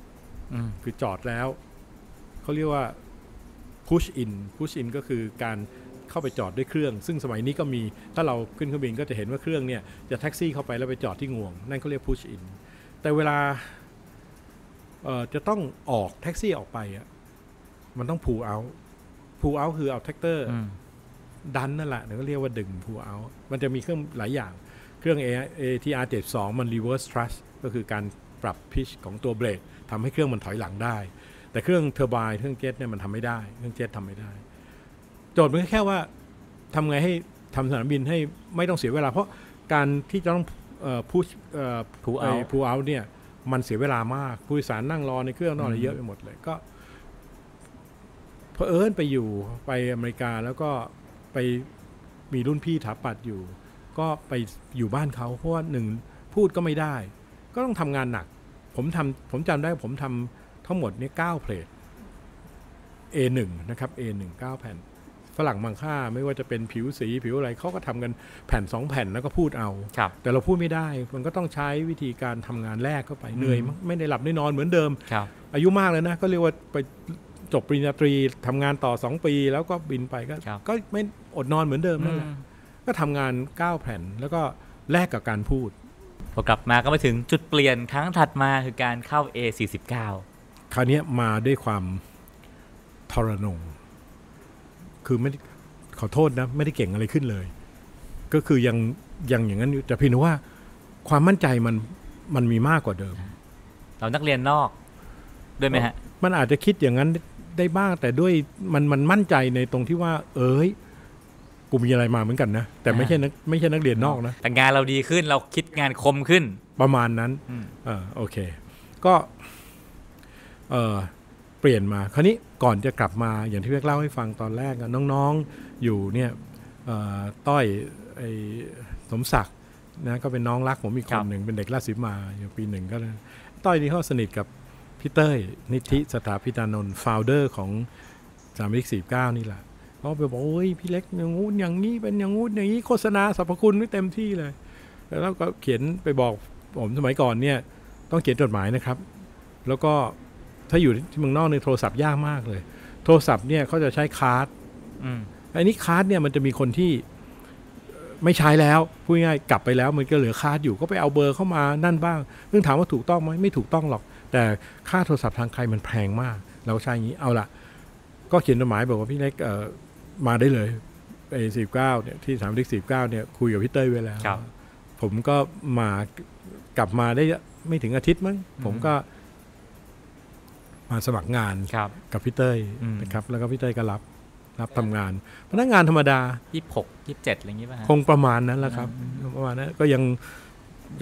อืมคือจอดแล้ว เขาเรียกว่า push in push in ก็คือการ เข้าไปจอดด้วยเครื่อง ซึ่งสมัยนี้ก็มีถ้าเราขึ้นเครื่องบินก็จะเห็นว่าเครื่องเนี่ยจะแท็กซี่เข้าไปแล้วไปจอดที่งวง นั่นเขาเรียก push in แต่เวลาเอ่อจะต้องออกแท็กซี่ออกไปอะมันต้อง pull out pull out คือเอาแทรกเตอร์อืมดันนั่นแหละเดี๋ยวก็เรียกว่าดึง pull out มันจะมีเครื่องหลายอย่างเครื่อง ATR 72มัน reverse thrust ก็คือการปรับ pitch ของตัวเบรกทำให้เครื่องมันถอยหลังได้ แต่เครื่องเทอร์ไบน์เครื่องเจ็ตเนี่ยมันทำไม่ได้ เครื่องเจ็ตทำไม่ได้โจทย์มันก็แค่ว่าทำไงให้ทำสนามบินให้ไม่ต้องเสียเวลา เพราะการที่จะต้องพูด Pull out พูเอาเนี่ยมันเสียเวลามาก ผู้โดยสารนั่งรอในเครื่องนอนอะไรเยอะไปหมดเลยก็เพอเอิญไปอยู่ไปอเมริกาแล้วก็ไปมีรุ่นพี่ถาปัดอยู่ ก็ไปอยู่บ้านเขาเพราะว่าหนึ่งพูดก็ไม่ได้ ก็ต้องทำงานหนัก ผมทำผมจำได้ผมทำทั้งหมดเนี่ยเก้าเพลท A1 นะครับ A1 9แผ่น ฝรั่งบางค่า ไม่ว่าจะเป็นผิวสีผิวอะไรเขาก็ทำกันแผ่น 2 แผ่นแล้วก็พูดเอาครับแต่เราพูดไม่ได้มันก็ต้องใช้วิธีการทำงานแรกเข้าไปเหนื่อยมั้งไม่ได้หลับได้นอนเหมือนเดิมครับอายุมากเลยนะก็เรียกว่าไปจบปริญญาตรีทำงานต่อ 2 ปี แล้วก็บินไปก็ครับก็ไม่อดนอนเหมือนเดิมนั่นแหละอืมก็ทำงาน 9 แผ่นแล้วก็แลกกับการพูดพอกลับมาก็มาถึงจุดเปลี่ยนครั้งถัดมาคือการเข้า A49 คราวเนี้ยมาด้วยความทรนง คือไม่ได้ขอโทษนะ ไม่ได้เก่งอะไรขึ้นเลย ก็คือยังยังอย่างนั้นอยู่แต่เพียงแต่ว่า ความมั่นใจมันมันมีมากกว่าเดิม เรานักเรียนนอกด้วยไหมฮะ มันอาจจะคิดอย่างนั้นได้บ้างแต่ด้วยมันมันมั่นใจในตรงที่ว่า เอ้ยกูมีอะไรมาเหมือนกันนะ แต่ไม่ใช่นักไม่ใช่นักเรียนนอกนะแต่งานเราดีขึ้นเราคิดงานคมขึ้น ประมาณนั้นอืมเออโอเค ก็ เออ เปลี่ยนมาคราวนี้ก่อนจะกลับมาอย่างที่เพียกเล่าให้ฟังตอนแรกอะน้องๆอยู่เนี่ยเอ่อต้อยไอ้สมศักดิ์นะก็เป็นน้องรักผมอีกคนหนึ่งครับเป็นเด็กราชสีมาอยู่ปีหนึ่งก็เลยต้อยนี่เขาสนิทกับพี่เต้ยนิธิสถาพิตานนท์ founder ของสถาปนิกสี่เก้านี่แหละเขาไปบอกโอ้ยพี่เล็กอย่างงู้นอย่างนี้เป็นอย่างงู้นอย่างนี้โฆษณาสรรพคุณไม่เต็มที่เลย แล้วก็เขียนไปบอกผมสมัยก่อนเนี่ย ต้องเขียนจดหมายนะครับ แล้วก็ ถ้าอยู่ที่เมืองนอกเนี่ยโทรศัพท์ยากมากเลย โทรศัพท์เนี่ยเขาจะใช้ cardอืมอันนี้ card เนี่ยมันจะมีคนที่เอ่อไม่ใช้แล้วพูดง่ายๆกลับไปแล้วมันก็เหลือ card อยู่ก็ไปเอาเบอร์เข้ามานั่นบ้างซึ่งถามว่าถูกต้องไหมไม่ถูกต้องหรอก แต่ค่าโทรศัพท์ทางไกลมันแพงมาก เราใช้อย่างนี้เอาละก็เขียนจดหมายบอกว่าพี่เล็กเอ่อมาได้เลยไอ้สี่สิบเก้าเนี่ยที่สถาปนิกสี่สิบเก้าเนี่ยคุยกับพี่เต้ยไว้แล้วครับผมก็มากลับมาได้ไม่ถึงอาทิตย์มั้งผมก็ มาสมัครงานครับกับพี่เต้ยอืมนะครับแล้วก็พี่เต้ยก็รับรับทำงาน พนักงานธรรมดายี่สิบหกยี่สิบเจ็ดอะไรอย่างงี้ป่ะฮะคงประมาณนั้นแหละครับประมาณนั้นก็ยัง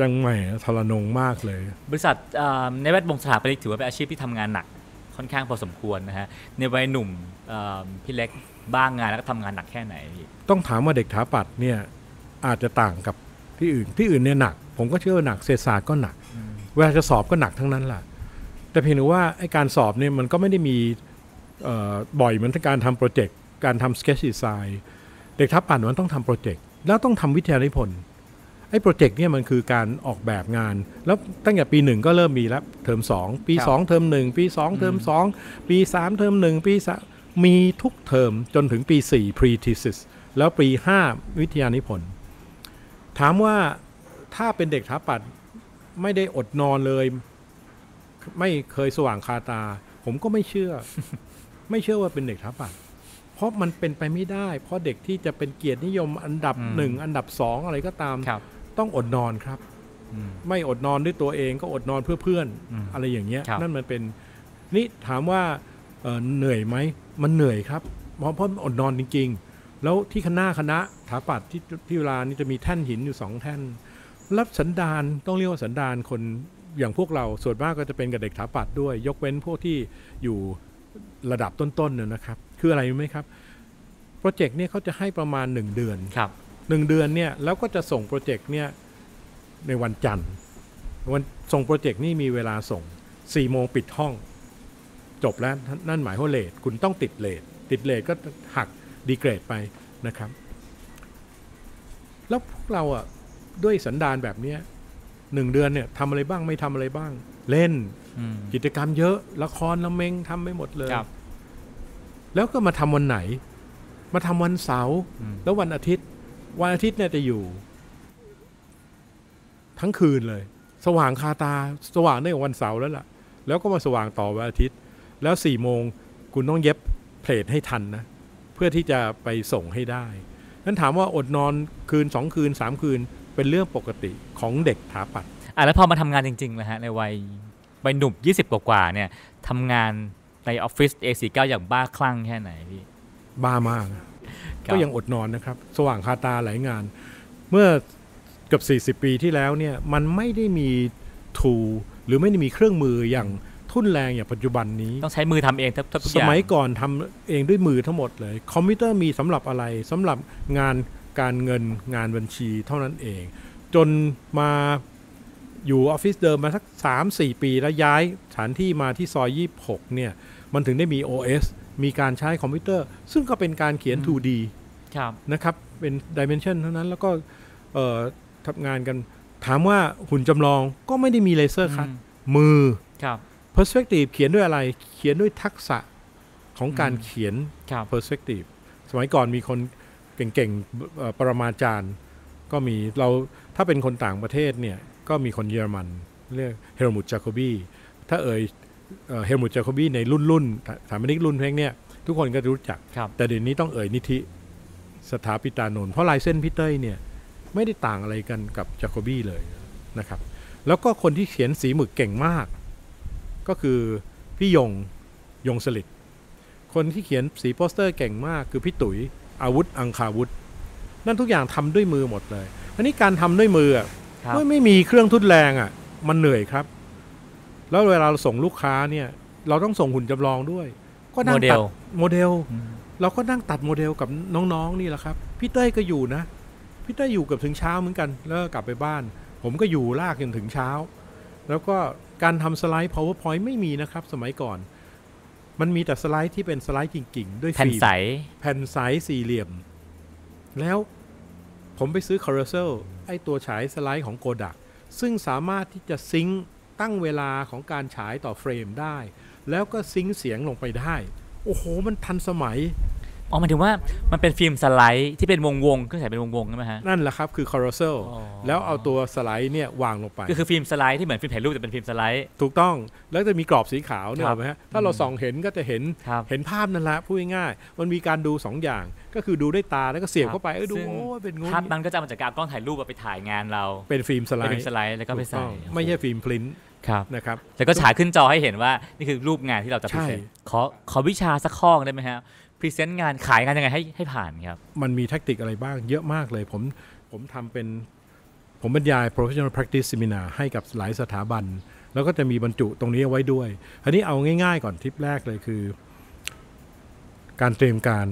ยังใหม่ทรนงมากเลย บริษัทเอ่อในแวดวงสถาปนิกถือว่าเป็นอาชีพที่ทำงานหนักค่อนข้างพอสมควรนะฮะในวัยหนุ่มเอ่อพี่เล็กบ้างงานแล้วก็ทำงานหนักแค่ไหนพี่ต้องถามว่าเด็กถาปัดเนี่ยอาจจะต่างกับที่อื่นที่อื่นเนี่ยหนัก ผมก็เชื่อว่าหนักเศรษฐศาสตร์ก็หนัก เวลาจะสอบก็หนักทั้งนั้นแหละ แต่เพียงแต่ว่าไอ้การสอบเนี่ยมันก็ไม่ได้มีเอ่อบ่อยเหมือนการทำโปรเจกต์การทำ sketch design เด็กทับปั่นมันต้องทำโปรเจกต์แล้วต้องทำวิทยานิพนธ์ไอ้โปรเจกต์เนี่ยมันคือการออกแบบงาน แล้วตั้งแต่ปีหนึ่งก็เริ่มมีแล้วเทอมสองปีครับสองเทอมหนึ่งปีสองเทอมสองปีสามเทอมหนึ่งปีสามมีทุกเทอมจนถึงปีสี่ pre thesis แล้วปีห้าวิทยานิพนธ์ถามว่าถ้าเป็นเด็กทับปัดไม่ได้อดนอนเลย ไม่เคยสว่างคาตา ผมก็ไม่เชื่อ ไม่เชื่อว่าเป็นเด็กทับปัดเพราะมันเป็นไปไม่ได้ เพราะเด็กที่จะเป็นเกียรตินิยมอันดับอืมหนึ่งอันดับสองอะไรก็ตามครับต้องอดนอนครับอืมไม่อดนอนด้วยตัวเองก็อดนอนเพื่อเพื่อนอืมอะไรอย่างเงี้ยครับนั่นมันเป็นนี่ถามว่าเอ่อเหนื่อยไหมมันเหนื่อยครับ เพราะเพราะมันอดนอนจริง ๆ แล้วที่คณะคณะถาปัดที่ที่เวลานี่จะมีแท่นหินอยู่สองแท่นรับสันดานต้องเรียกว่าสันดานคน อย่างพวกเราส่วนมากก็จะเป็นกับเด็กถาปัดด้วย ยกเว้นพวกที่อยู่ระดับต้นๆเนี่ยนะครับ คืออะไรรู้ไหมครับโปรเจกต์เนี่ยเขาจะให้ประมาณหนึ่งเดือนครับหนึ่งเดือนเนี่ยแล้วก็จะส่งโปรเจกต์เนี่ยในวันจันทร์วันส่งโปรเจกต์นี่มีเวลาส่ง4ี่โมงปิดห้อง จบแล้วนั่นหมายว่าเลทคุณต้องติดเลทติดเลทก็หักดีเกรดไปนะครับ แล้วพวกเราอะด้วยสันดานแบบเนี้ย หนึ่งเดือนเนี่ยทำอะไรบ้างไม่ทำอะไรบ้าง เล่นอืมกิจกรรมเยอะ ละครละเมงทำไปหมดเลยครับแล้วก็มาทำวันไหน มาทำวันเสาร์อืมแล้ววันอาทิตย์ วันอาทิตย์เนี่ยจะอยู่ ทั้งคืนเลย สว่างคาตา สว่างได้วันเสาร์แล้วล่ะ แล้วก็มาสว่างต่อวันอาทิตย์ แล้วสี่โมงคุณต้องเย็บเพลทให้ทันนะ เพื่อที่จะไปส่งให้ได้นั้นถามว่าอดนอนคืนสองคืนสามคืน เป็นเรื่องปกติของเด็กถาปัดอะแล้วพอมาทำงานจริงๆนะฮะในวัยวัยหนุ่ม20 กว่าๆเนี่ยทำงานในออฟฟิศ A49 อย่างบ้าคลั่งแค่ไหนพี่ บ้ามากครับก็ยังอดนอนนะครับ สว่างคาตาหลายงาน เมื่อเกือบ40 ปีที่แล้วเนี่ยมันไม่ได้มี tool หรือไม่ได้มีเครื่องมืออย่างทุ่นแรงอย่างปัจจุบันนี้ ต้องใช้มือทำเองทุกทุกอย่างสมัยก่อนทำเองด้วยมือทั้งหมดเลย คอมพิวเตอร์มีสำหรับอะไรสำหรับงาน การเงินงานบัญชีเท่านั้นเอง จนมาอยู่ออฟฟิศเดิมมาสัก 3-4 ปีแล้วย้ายสถานที่มาที่ซอย 26 เนี่ย มันถึงได้มี OS มีการใช้คอมพิวเตอร์ ซึ่งก็เป็นการเขียน 2D ครับนะครับ เป็น dimension เท่านั้นแล้วก็เอ่อทำงานกัน ถามว่าหุ่นจำลองก็ไม่ได้มี laser cut อืมมือครับ perspective เขียนด้วยอะไร เขียนด้วยทักษะของการอืมเขียนครับ perspective สมัยก่อนมีคน เก่งๆเอ่อปรมาจารย์ก็มีเราถ้าเป็นคนต่างประเทศเนี่ยก็มีคนเยอรมันเรียกเฮลมุตจาโคบีถ้าเอ่ยเฮลมุตจาโคบีในรุ่นรุ่นสถาปนิกรุ่นเพ่งเนี่ยทุกคนก็จะรู้จักครับแต่เดี๋ยวนี้ต้องเอ่ยนิธิสถาปิตานนท์เพราะลายเส้นพี่เต้ยเนี่ยไม่ได้ต่างอะไรกันกับจาโคบี้เลยนะครับ แล้วก็คนที่เขียนสีหมึกเก่งมาก ก็คือพี่ยงยงสลิดคนที่เขียนสีโปสเตอร์เก่งมากคือพี่ตุ๋ย อาวุธอังคาวุธ นั่นทุกอย่างทำด้วยมือหมดเลยอันนี้การทำด้วยมืออะครับเมื่อไม่มีเครื่องทุ่นแรงอะ มันเหนื่อยครับ แล้วเวลาเราส่งลูกค้าเนี่ย เราต้องส่งหุ่นจำลองด้วย ก็นั่งตัดโมเดลโมเดลอืมเราก็นั่งตัดโมเดลกับน้องๆนี่แหละครับพี่เต้ยก็อยู่นะพี่เต้ยอยู่เกือบถึงเช้าเหมือนกันแล้วก็กลับไปบ้าน ผมก็อยู่ลากจนถึงเช้า แล้วก็การทำสไลด์ PowerPoint ไม่มีนะครับ สมัยก่อน มันมีแต่สไลด์ที่เป็นสไลด์จริงๆ ด้วยแผ่นฟิล์มใส แผ่นใสสี่เหลี่ยม แล้วผมไปซื้อ Carousel ไอตัวฉายสไลด์ของ Kodak ซึ่งสามารถที่จะ sync ตั้งเวลาของการฉายต่อ frame ได้ แล้วก็ sync เสียงลงไปได้ โอ้โห มันทันสมัย อ๋อหมายถึงว่ามันเป็นฟิล์มสไลด์ที่เป็นวงวงๆเครื่องฉายเป็นวงวงๆใช่ไหมฮะ นั่นแหละครับ คือ Carousel อ๋อแล้วเอาตัวสไลด์เนี่ยวางลงไป ก็คือฟิล์มสไลด์ที่เหมือนฟิล์มถ่ายรูปแต่เป็นฟิล์มสไลด์ ถูกต้องแล้วจะมีกรอบสีขาวเนี่ยครับเห็นไหมฮะถ้าเราอืมส่องเห็นก็จะเห็นครับเห็นภาพนั่นแหละพูดง่ายๆมันมีการดูสองอย่าง ก็คือดูด้วยตาแล้วก็เสียบครับเข้าไปเออดูซึ่งโอ้เป็นงูนภาพนั้นก็จะเอามาจากการเอากล้องถ่ายรูปเอาไปถ่ายงานเราเป็นฟิล์มสไลด์เป็นฟิล์มสไลด์แล้วก็ไปถูใส่ต้องไม่ใช่ฟิล์มพรินท์ครับนะครับแล้วก็ฉายขึ้นจอให้เห็นว่านี่คือรูปงานที่เราจะ present ใช่ขอขอวิชาสักข้อได้ไหมฮะ present งานขายงานยังไงให้ให้ผ่านครับ มันมี tactic อะไรบ้างเยอะมากเลย ผมผมทำเป็นผมบรรยาย professional practice seminar ให้กับหลายสถาบัน แล้วก็จะมีบรรจุตรงนี้เอาไว้ด้วยอันนี้เอาง่ายๆก่อนทิปแรกเลยคือ การเตรียมการ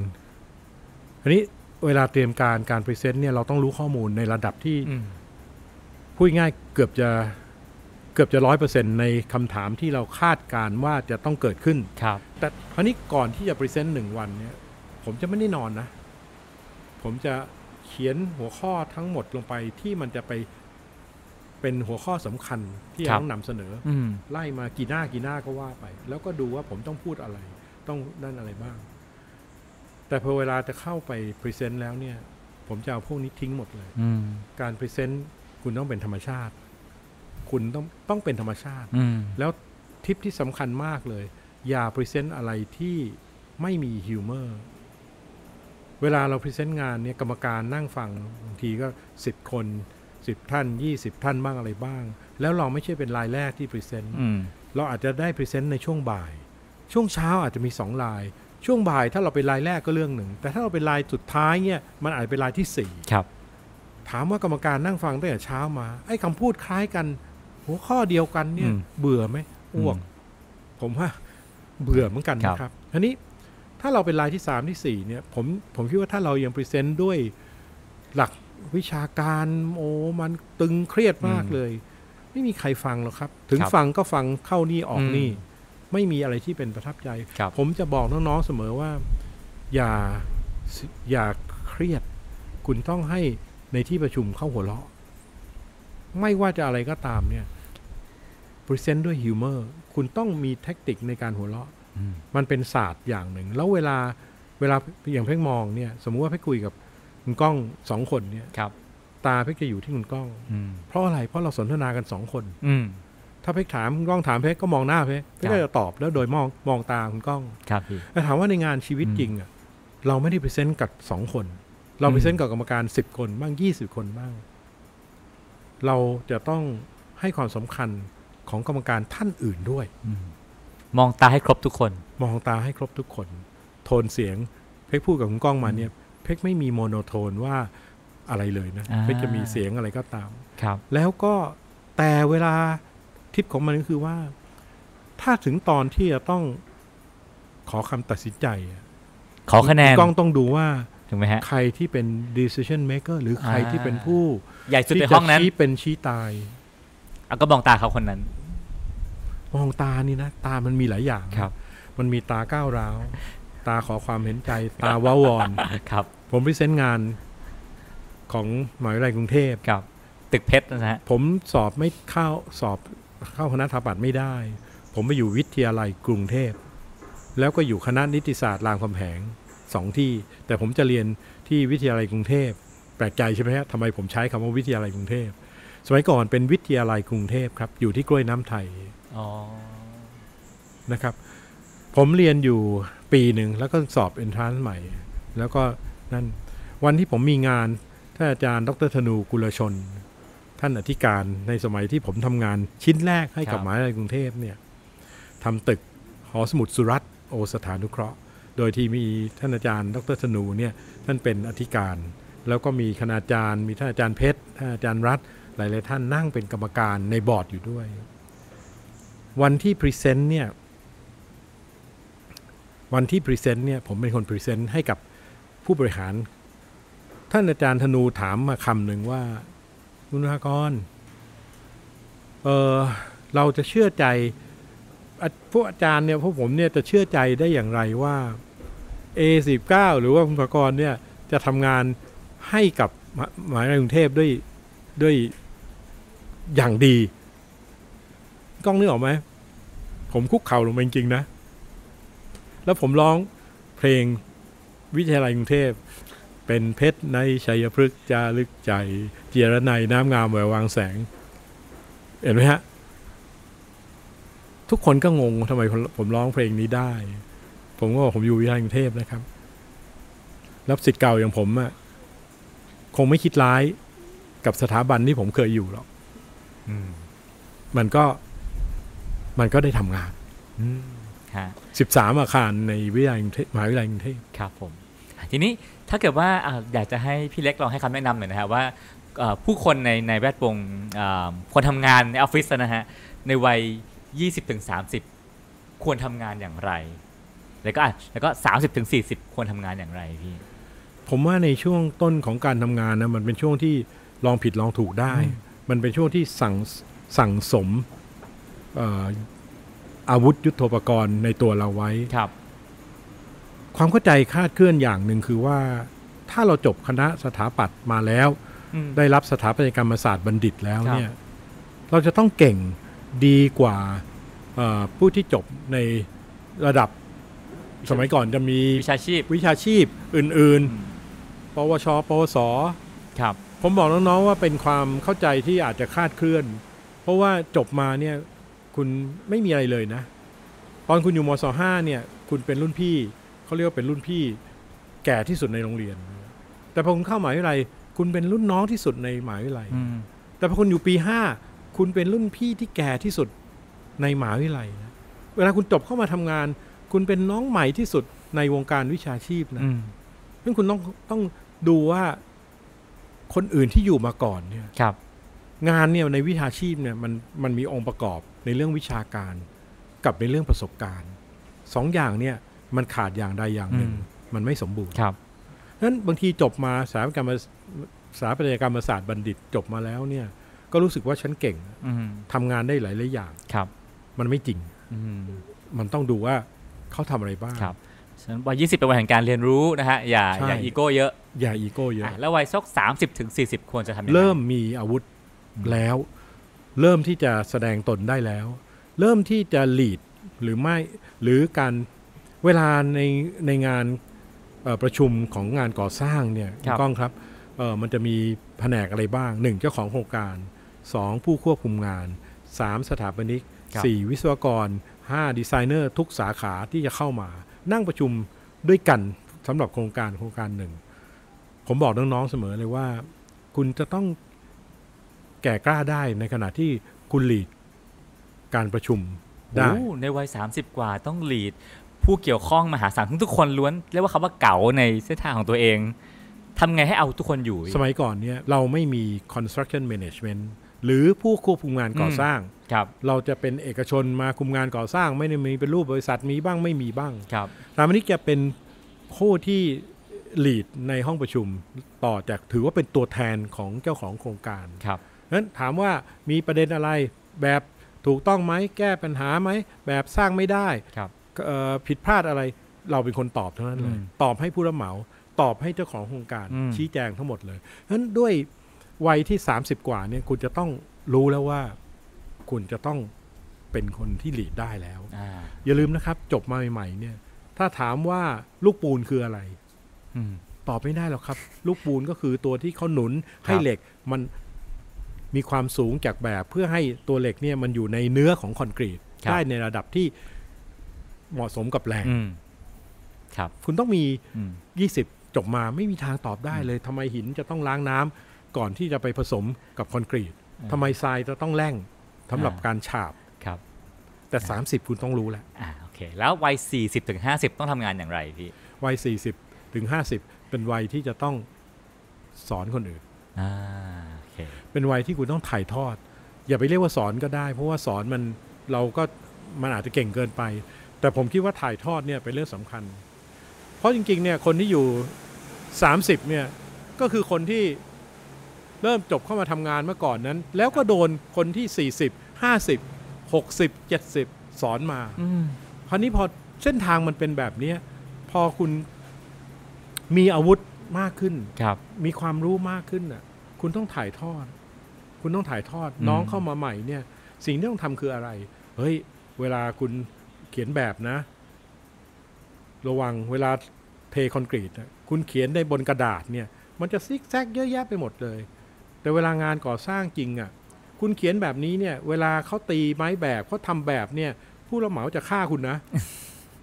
อันนี้เวลาเตรียมการการ present เนี่ยเราต้องรู้ข้อมูลในระดับที่อืมพูดง่ายๆเกือบจะ เกือบจะร้อยเปอร์เซ็นต์ในคำถามที่เราคาดการณ์ว่าจะต้องเกิดขึ้น ครับ แต่คราวนี้ก่อนที่จะ present หนึ่งวันเนี่ย ผมจะไม่ได้นอนนะ ผมจะเขียนหัวข้อทั้งหมดลงไปที่มันจะไปเป็นหัวข้อสำคัญที่ครับต้องนำเสนออืมไล่มากี่หน้ากี่หน้าก็ว่าไป แล้วก็ดูว่าผมต้องพูดอะไร ต้องนั่นอะไรบ้าง แต่พอเวลาจะเข้าไป present แล้วเนี่ย ผมจะเอาพวกนี้ทิ้งหมดเลยอืมการ present คุณต้องเป็นธรรมชาติ คุณต้องต้องเป็นธรรมชาติอืมแล้วทิปที่สำคัญมากเลย อย่า present อะไรที่ไม่มี humor เวลาเรา present งานเนี่ยกรรมการนั่งฟังบางทีก็สิบคนสิบท่านยี่สิบท่านบ้างอะไรบ้าง แล้วเราไม่ใช่เป็นรายแรกที่ present อืมเราอาจจะได้ present ในช่วงบ่าย ช่วงเช้าอาจจะมีสองราย ช่วงบ่ายถ้าเราเป็นรายแรกก็เรื่องหนึ่ง แต่ถ้าเราเป็นรายสุดท้ายเนี่ยมันอาจจะเป็นรายที่สี่ครับถามว่ากรรมการนั่งฟังตั้งแต่เช้ามาไอ้คำพูดคล้ายกัน หัวข้อเดียวกันเนี่ยอืมเบื่อไหมอ้วกอืมผมว่าเบื่อเหมือนกันครับนะครับทีนี้ถ้าเราเป็นรายที่สามที่สี่เนี่ย ผมผมคิดว่าถ้าเรายัง present ด้วยหลักวิชาการโอ้มันตึงเครียดมากเลย ไม่มีใครฟังหรอกครับ ถึงครับฟังก็ฟังเข้านี่ออกอืมนี่ ไม่มีอะไรที่เป็นประทับใจครับผมจะบอกน้องๆเสมอว่า อย่าอย่าเครียด คุณต้องให้ในที่ประชุมเขาหัวเราะ ไม่ว่าจะอะไรก็ตามเนี่ย present ด้วย humorคุณต้องมีเทคนิคในการหัวเราะอืมมันเป็นศาสตร์อย่างหนึ่ง แล้วเวลาเวลาอย่างเพ่งมองเนี่ย สมมุติว่าเพ่งคุยกับคุณก้องสองคนเนี่ยครับ ตาเพ่งจะอยู่ที่คุณก้องอืมเพราะอะไรเพราะเราสนทนากันสองคน อืมถ้าเพ่งถามคุณก้องถามเพ่งก็มองหน้าเพ่งเพ่งก็จะตอบแล้วโดยมองมองตาคุณก้องครับพี่แต่ถามว่าในงานชีวิตอืมจริงอะเราไม่ได้ present กับสองคน เราอืม present กับกรรมการสิบคนบ้างยี่สิบคนบ้าง เราจะต้องให้ความสำคัญ ของกรรมการท่านอื่นด้วยอืมมองตาให้ครบทุกคน มองตาให้ครบทุกคน โทนเสียง เพ็กพูดกับคุณก้องมาเนี่ย เพ็กไม่มีโมโนโทนว่าอะไรเลยนะอ่าเพ็กจะมีเสียงอะไรก็ตาม ครับ แล้วก็แต่เวลาทิปของมันก็คือว่า ถ้าถึงตอนที่จะต้องขอคำตัดสินใจอะขอคะแนนณก้องต้องดูว่าถูกไหมฮะใครที่เป็น decision maker หรือใครอ่าที่เป็นผู้ ใหญ่สุดที่ในจะห้องนั้นชี้เป็นชี้ตายเอาก็มองตาเขาคนนั้น มองตานี่นะ ตามันมีหลายอย่างนะครับ มันมีตาก้าวร้าว ตาขอความเห็นใจ ตาว้าวอนครับ ผมพรีเซนต์งานของมหาวิทยาลัยกรุงเทพครับ ตึกเพชรนะฮะผมสอบไม่เข้าสอบเข้าคณะสถาปัตย์ไม่ได้ ผมไปอยู่วิทยาลัยกรุงเทพ แล้วก็อยู่คณะนิติศาสตร์รามคำแหงสองที่ แต่ผมจะเรียนที่วิทยาลัยกรุงเทพ แปลกใจใช่ไหมฮะทำไมผมใช้คำว่าวิทยาลัยกรุงเทพ สมัยก่อนเป็นวิทยาลัยกรุงเทพครับ อยู่ที่กล้วยน้ำไทยอ๋อ นะครับ ผมเรียนอยู่ปีหนึ่งแล้วก็สอบเอนทรานซ์ใหม่ แล้วก็นั่นวันที่ผมมีงานท่านอาจารย์ดรธนูกุลชน ท่านอธิการในสมัยที่ผมทำงานชิ้นแรกให้กับครับมหาวิทยาลัยกรุงเทพเนี่ยทำตึกหอสมุดสุรัตน์โอสถานุเคราะห์ โดยที่มีท่านอาจารย์ ดรธนูเนี่ยท่านเป็นอธิการ แล้วก็มีคณาจารย์ มีท่านอาจารย์เพชรท่านอาจารย์รัฐหลาย ๆ ท่านนั่งเป็นกรรมการในบอร์ดอยู่ด้วย วันที่ present เนี่ย วันที่ present เนี่ย ผมเป็นคน present ให้กับผู้บริหาร ท่านอาจารย์ธนูถามมาคำหนึ่งว่า คุณภากร เออเราจะเชื่อใจพวกอาจารย์เนี่ยพวกผมเนี่ยจะเชื่อใจได้อย่างไรว่า A19 หรือว่าคุณภากรเนี่ยจะทำงานให้กับหมหาวิทยาลัยกรุงเทพด้วยด้วยอย่างดี กล้องนึกออกไหมผมคุกเข่าลงไปจริงๆนะ แล้วผมร้องเพลงวิทยาลัยกรุงเทพ เป็นเพชรในชัยพฤกษ์จารึกใจ เจียรนัยน้ำงามแวววางแสง เห็นไหมฮะ ทุกคนก็งงทำไมผมผมร้องเพลงนี้ได้ ผมก็บอกผมอยู่วิทยาลัยกรุงเทพนะครับแล้วสิทธิ์เก่าอย่างผมอะคงไม่คิดร้ายกับสถาบันที่ผมเคยอยู่หรอกอืมมันก็ มันก็ได้ทำงานอืมฮะ13อาคารในวิทยาลัยกรุงเทพมหาวิทยาลัยกรุงเทพครับผม ทีนี้ถ้าเกิดว่าอ่าอยากจะให้พี่เล็กลองให้คำแนะนำหน่อยนะครับว่าเอ่อผู้คนในในแวดวงอ่าคนทำงานในออฟฟิศนะฮะในวัย 20-30 ควรทำงานอย่างไร แล้วก็อะแล้วก็ 30-40 ควรทำงานอย่างไรพี่ ผมว่าในช่วงต้นของการทำงานนะมันเป็นช่วงที่ลองผิดลองถูกได้อืมมันเป็นช่วงที่สั่งสั่งสมเอ่ออาวุธยุโทโธปกรณ์ในตัวเราไว้ครับ ความเข้าใจคาดเคลื่อนอย่างหนึ่งคือว่า ถ้าเราจบคณะสถาปัตย์มาแล้วอืมได้รับสถาปัตยกรรมศาสตร์บัณฑิตแล้วครับเนี่ย เราจะต้องเก่งดีกว่าเอ่อผู้ที่จบในระดับสมัยก่อนจะมีวิชาชีพ วิชาชีพอื่น ๆ ปวช ปวส ครับ ผมบอกน้อง ๆ ว่าเป็นความเข้าใจที่อาจจะคลาดเคลื่อน เพราะว่าจบมาเนี่ย คุณไม่มีอะไรเลยนะ ตอนคุณอยู่มศห้าเนี่ย คุณเป็นรุ่นพี่เขาเรียกว่าเป็นรุ่นพี่แก่ที่สุดในโรงเรียน แต่พอคุณเข้ามหาวิทยาลัยคุณเป็นรุ่นน้องที่สุดในมหาวิทยาลัยอืมแต่พอคุณอยู่ปีห้าคุณเป็นรุ่นพี่ที่แก่ที่สุดในมหาวิทยาลัยนะเวลาคุณจบเข้ามาทำงาน คุณเป็นน้องใหม่ที่สุดในวงการวิชาชีพนะอืมซึ่งคุณต้องต้องดูว่าคนอื่นที่อยู่มาก่อนเนี่ยครับงานเนี่ยในวิชาชีพเนี่ยมันมันมีองค์ประกอบ ในเรื่องวิชาการกับในเรื่องประสบการณ์สองอย่างเนี่ยมันขาดอย่างใดอย่างหนึ่งอืมมันไม่สมบูรณ์ครับฉะนั้นบางทีจบมาสถาปัตยกรรมสถาปัตยกรรมศาสตร์บัณฑิตจบมาแล้วเนี่ยก็รู้สึกว่าฉันเก่งอืมทำงานได้หลายหลายๆอย่างครับ มันไม่จริงอืมมันต้องดูว่าเขาทำอะไรบ้างครับฉะนั้นวัย20เป็นวัยแห่งการเรียนรู้นะฮะอย่าใช่อย่าอีโก้เยอะ อย่าอีโก้เยอะอะแล้ววัยสัก30ถึง40 ควรจะทำยังไงเริ่มมีอาวุธอืมแล้ว เริ่มที่จะแสดงตนได้แล้ว เริ่มที่จะลีดหรือไม่หรือการเวลาในในงานเอ่อประชุมของงานก่อสร้างเนี่ยครับณก้องครับเอ่อมันจะมีแผนกอะไรบ้างหนึ่งเจ้าของโครงการสองผู้ควบคุมงานสามสถาปนิกครับสี่วิศวกรห้าดีไซเนอร์ทุกสาขาที่จะเข้ามา นั่งประชุมด้วยกันสำหรับโครงการโครงการหนึ่ง ผมบอกน้องๆเสมอเลยว่า คุณจะต้อง แก่กล้าได้ในขณะที่คุณหลีดการประชุมได้โอ้ในวัย 30 กว่าต้องลีดผู้เกี่ยวข้องมหาศาลทุกๆคนล้วนเรียกว่าคำว่าเก๋าในเส้นทางของตัวเองทำไงให้เอาทุกคนอยู่ สมัยก่อนเนี่ยเราไม่มี construction management หรือผู้ควบคุมงานก่ออมสร้างครับเราจะเป็นเอกชนมาคุมงานก่อสร้าง ไม่ได้มีเป็นรูปบริษัทมีบ้างไม่มีบ้างครับตามนี้จะเป็นผู้ที่ lead ในห้องประชุมต่อจากถือว่าเป็นตัวแทนของเจ้าของโครงการครับ นั้นถามว่ามีประเด็นอะไรแบบถูกต้องไหมแก้ปัญหาไหมแบบสร้างไม่ได้ครับเอ่อผิดพลาดอะไรเราเป็นคนตอบเท่านั้นเลยอืมตอบให้ผู้รับเหมา ตอบให้เจ้าของโครงการอืมชี้แจงทั้งหมดเลยฉะนั้นด้วยวัยที่ 30 กว่าเนี่ยคุณจะต้องรู้แล้วว่าคุณจะต้องเป็นคนที่หลีดได้แล้วอ่าอย่าลืมนะครับ จบมาใหม่ๆเนี่ย ถ้าถามว่าลูกปูนคืออะไรอืมตอบไม่ได้หรอกครับ ลูกปูนก็คือตัวที่เขาหนุนให้ครับเหล็กมัน มีความสูงจากแบบเพื่อให้ตัวเหล็กเนี่ยมันอยู่ในเนื้อของคอนกรีตครับได้ในระดับที่เหมาะสมกับแรงอืมครับ คุณต้องมีอืม20 จบมาไม่มีทางตอบได้เลยทำไมหินจะต้องล้างน้ำก่อนที่จะไปผสมกับคอนกรีตอ่าทำไมทรายจะต้องแร่งสำหรับอ่าการฉาบครับ แต่ 30 คุณต้องรู้แล้วอ่าโอเค แล้ววัย 40ถึง50 ต้องทำงานอย่างไรพี่วัย 40ถึง50 เป็นวัยที่จะต้องสอนคนอื่นอ่าโอ เคเป็นวัยที่คุณต้องถ่ายทอด อย่าไปเรียกว่าสอนก็ได้ เพราะว่าสอนมันเราก็มันอาจจะเก่งเกินไป แต่ผมคิดว่าถ่ายทอดเนี่ยเป็นเรื่องสำคัญ เพราะจริงๆเนี่ยคนที่อยู่ 30เนี่ยก็คือคนที่เริ่มจบเข้ามาทำงานเมื่อก่อนนั้น แล้วก็โดนคนที่ 40 50 60 70 สอนมาอืมคราวนี้พอเส้นทางมันเป็นแบบเนี้ยพอคุณมีอาวุธ มากขึ้นครับมีความรู้มากขึ้นน่ะคุณต้องถ่ายทอด คุณต้องถ่ายทอดอืมน้องเข้ามาใหม่เนี่ย สิ่งที่ต้องทำคืออะไร เฮ้ย เวลาคุณเขียนแบบนะ ระวังเวลาเทคอนกรีตน่ะคุณเขียนในบนกระดาษเนี่ย มันจะซิกแซกเยอะแยะไปหมดเลย แต่เวลางานก่อสร้างจริงอะคุณเขียนแบบนี้เนี่ย เวลาเขาตีไม้แบบเขาทำแบบเนี่ย ผู้รับเหมาจะฆ่าคุณนะ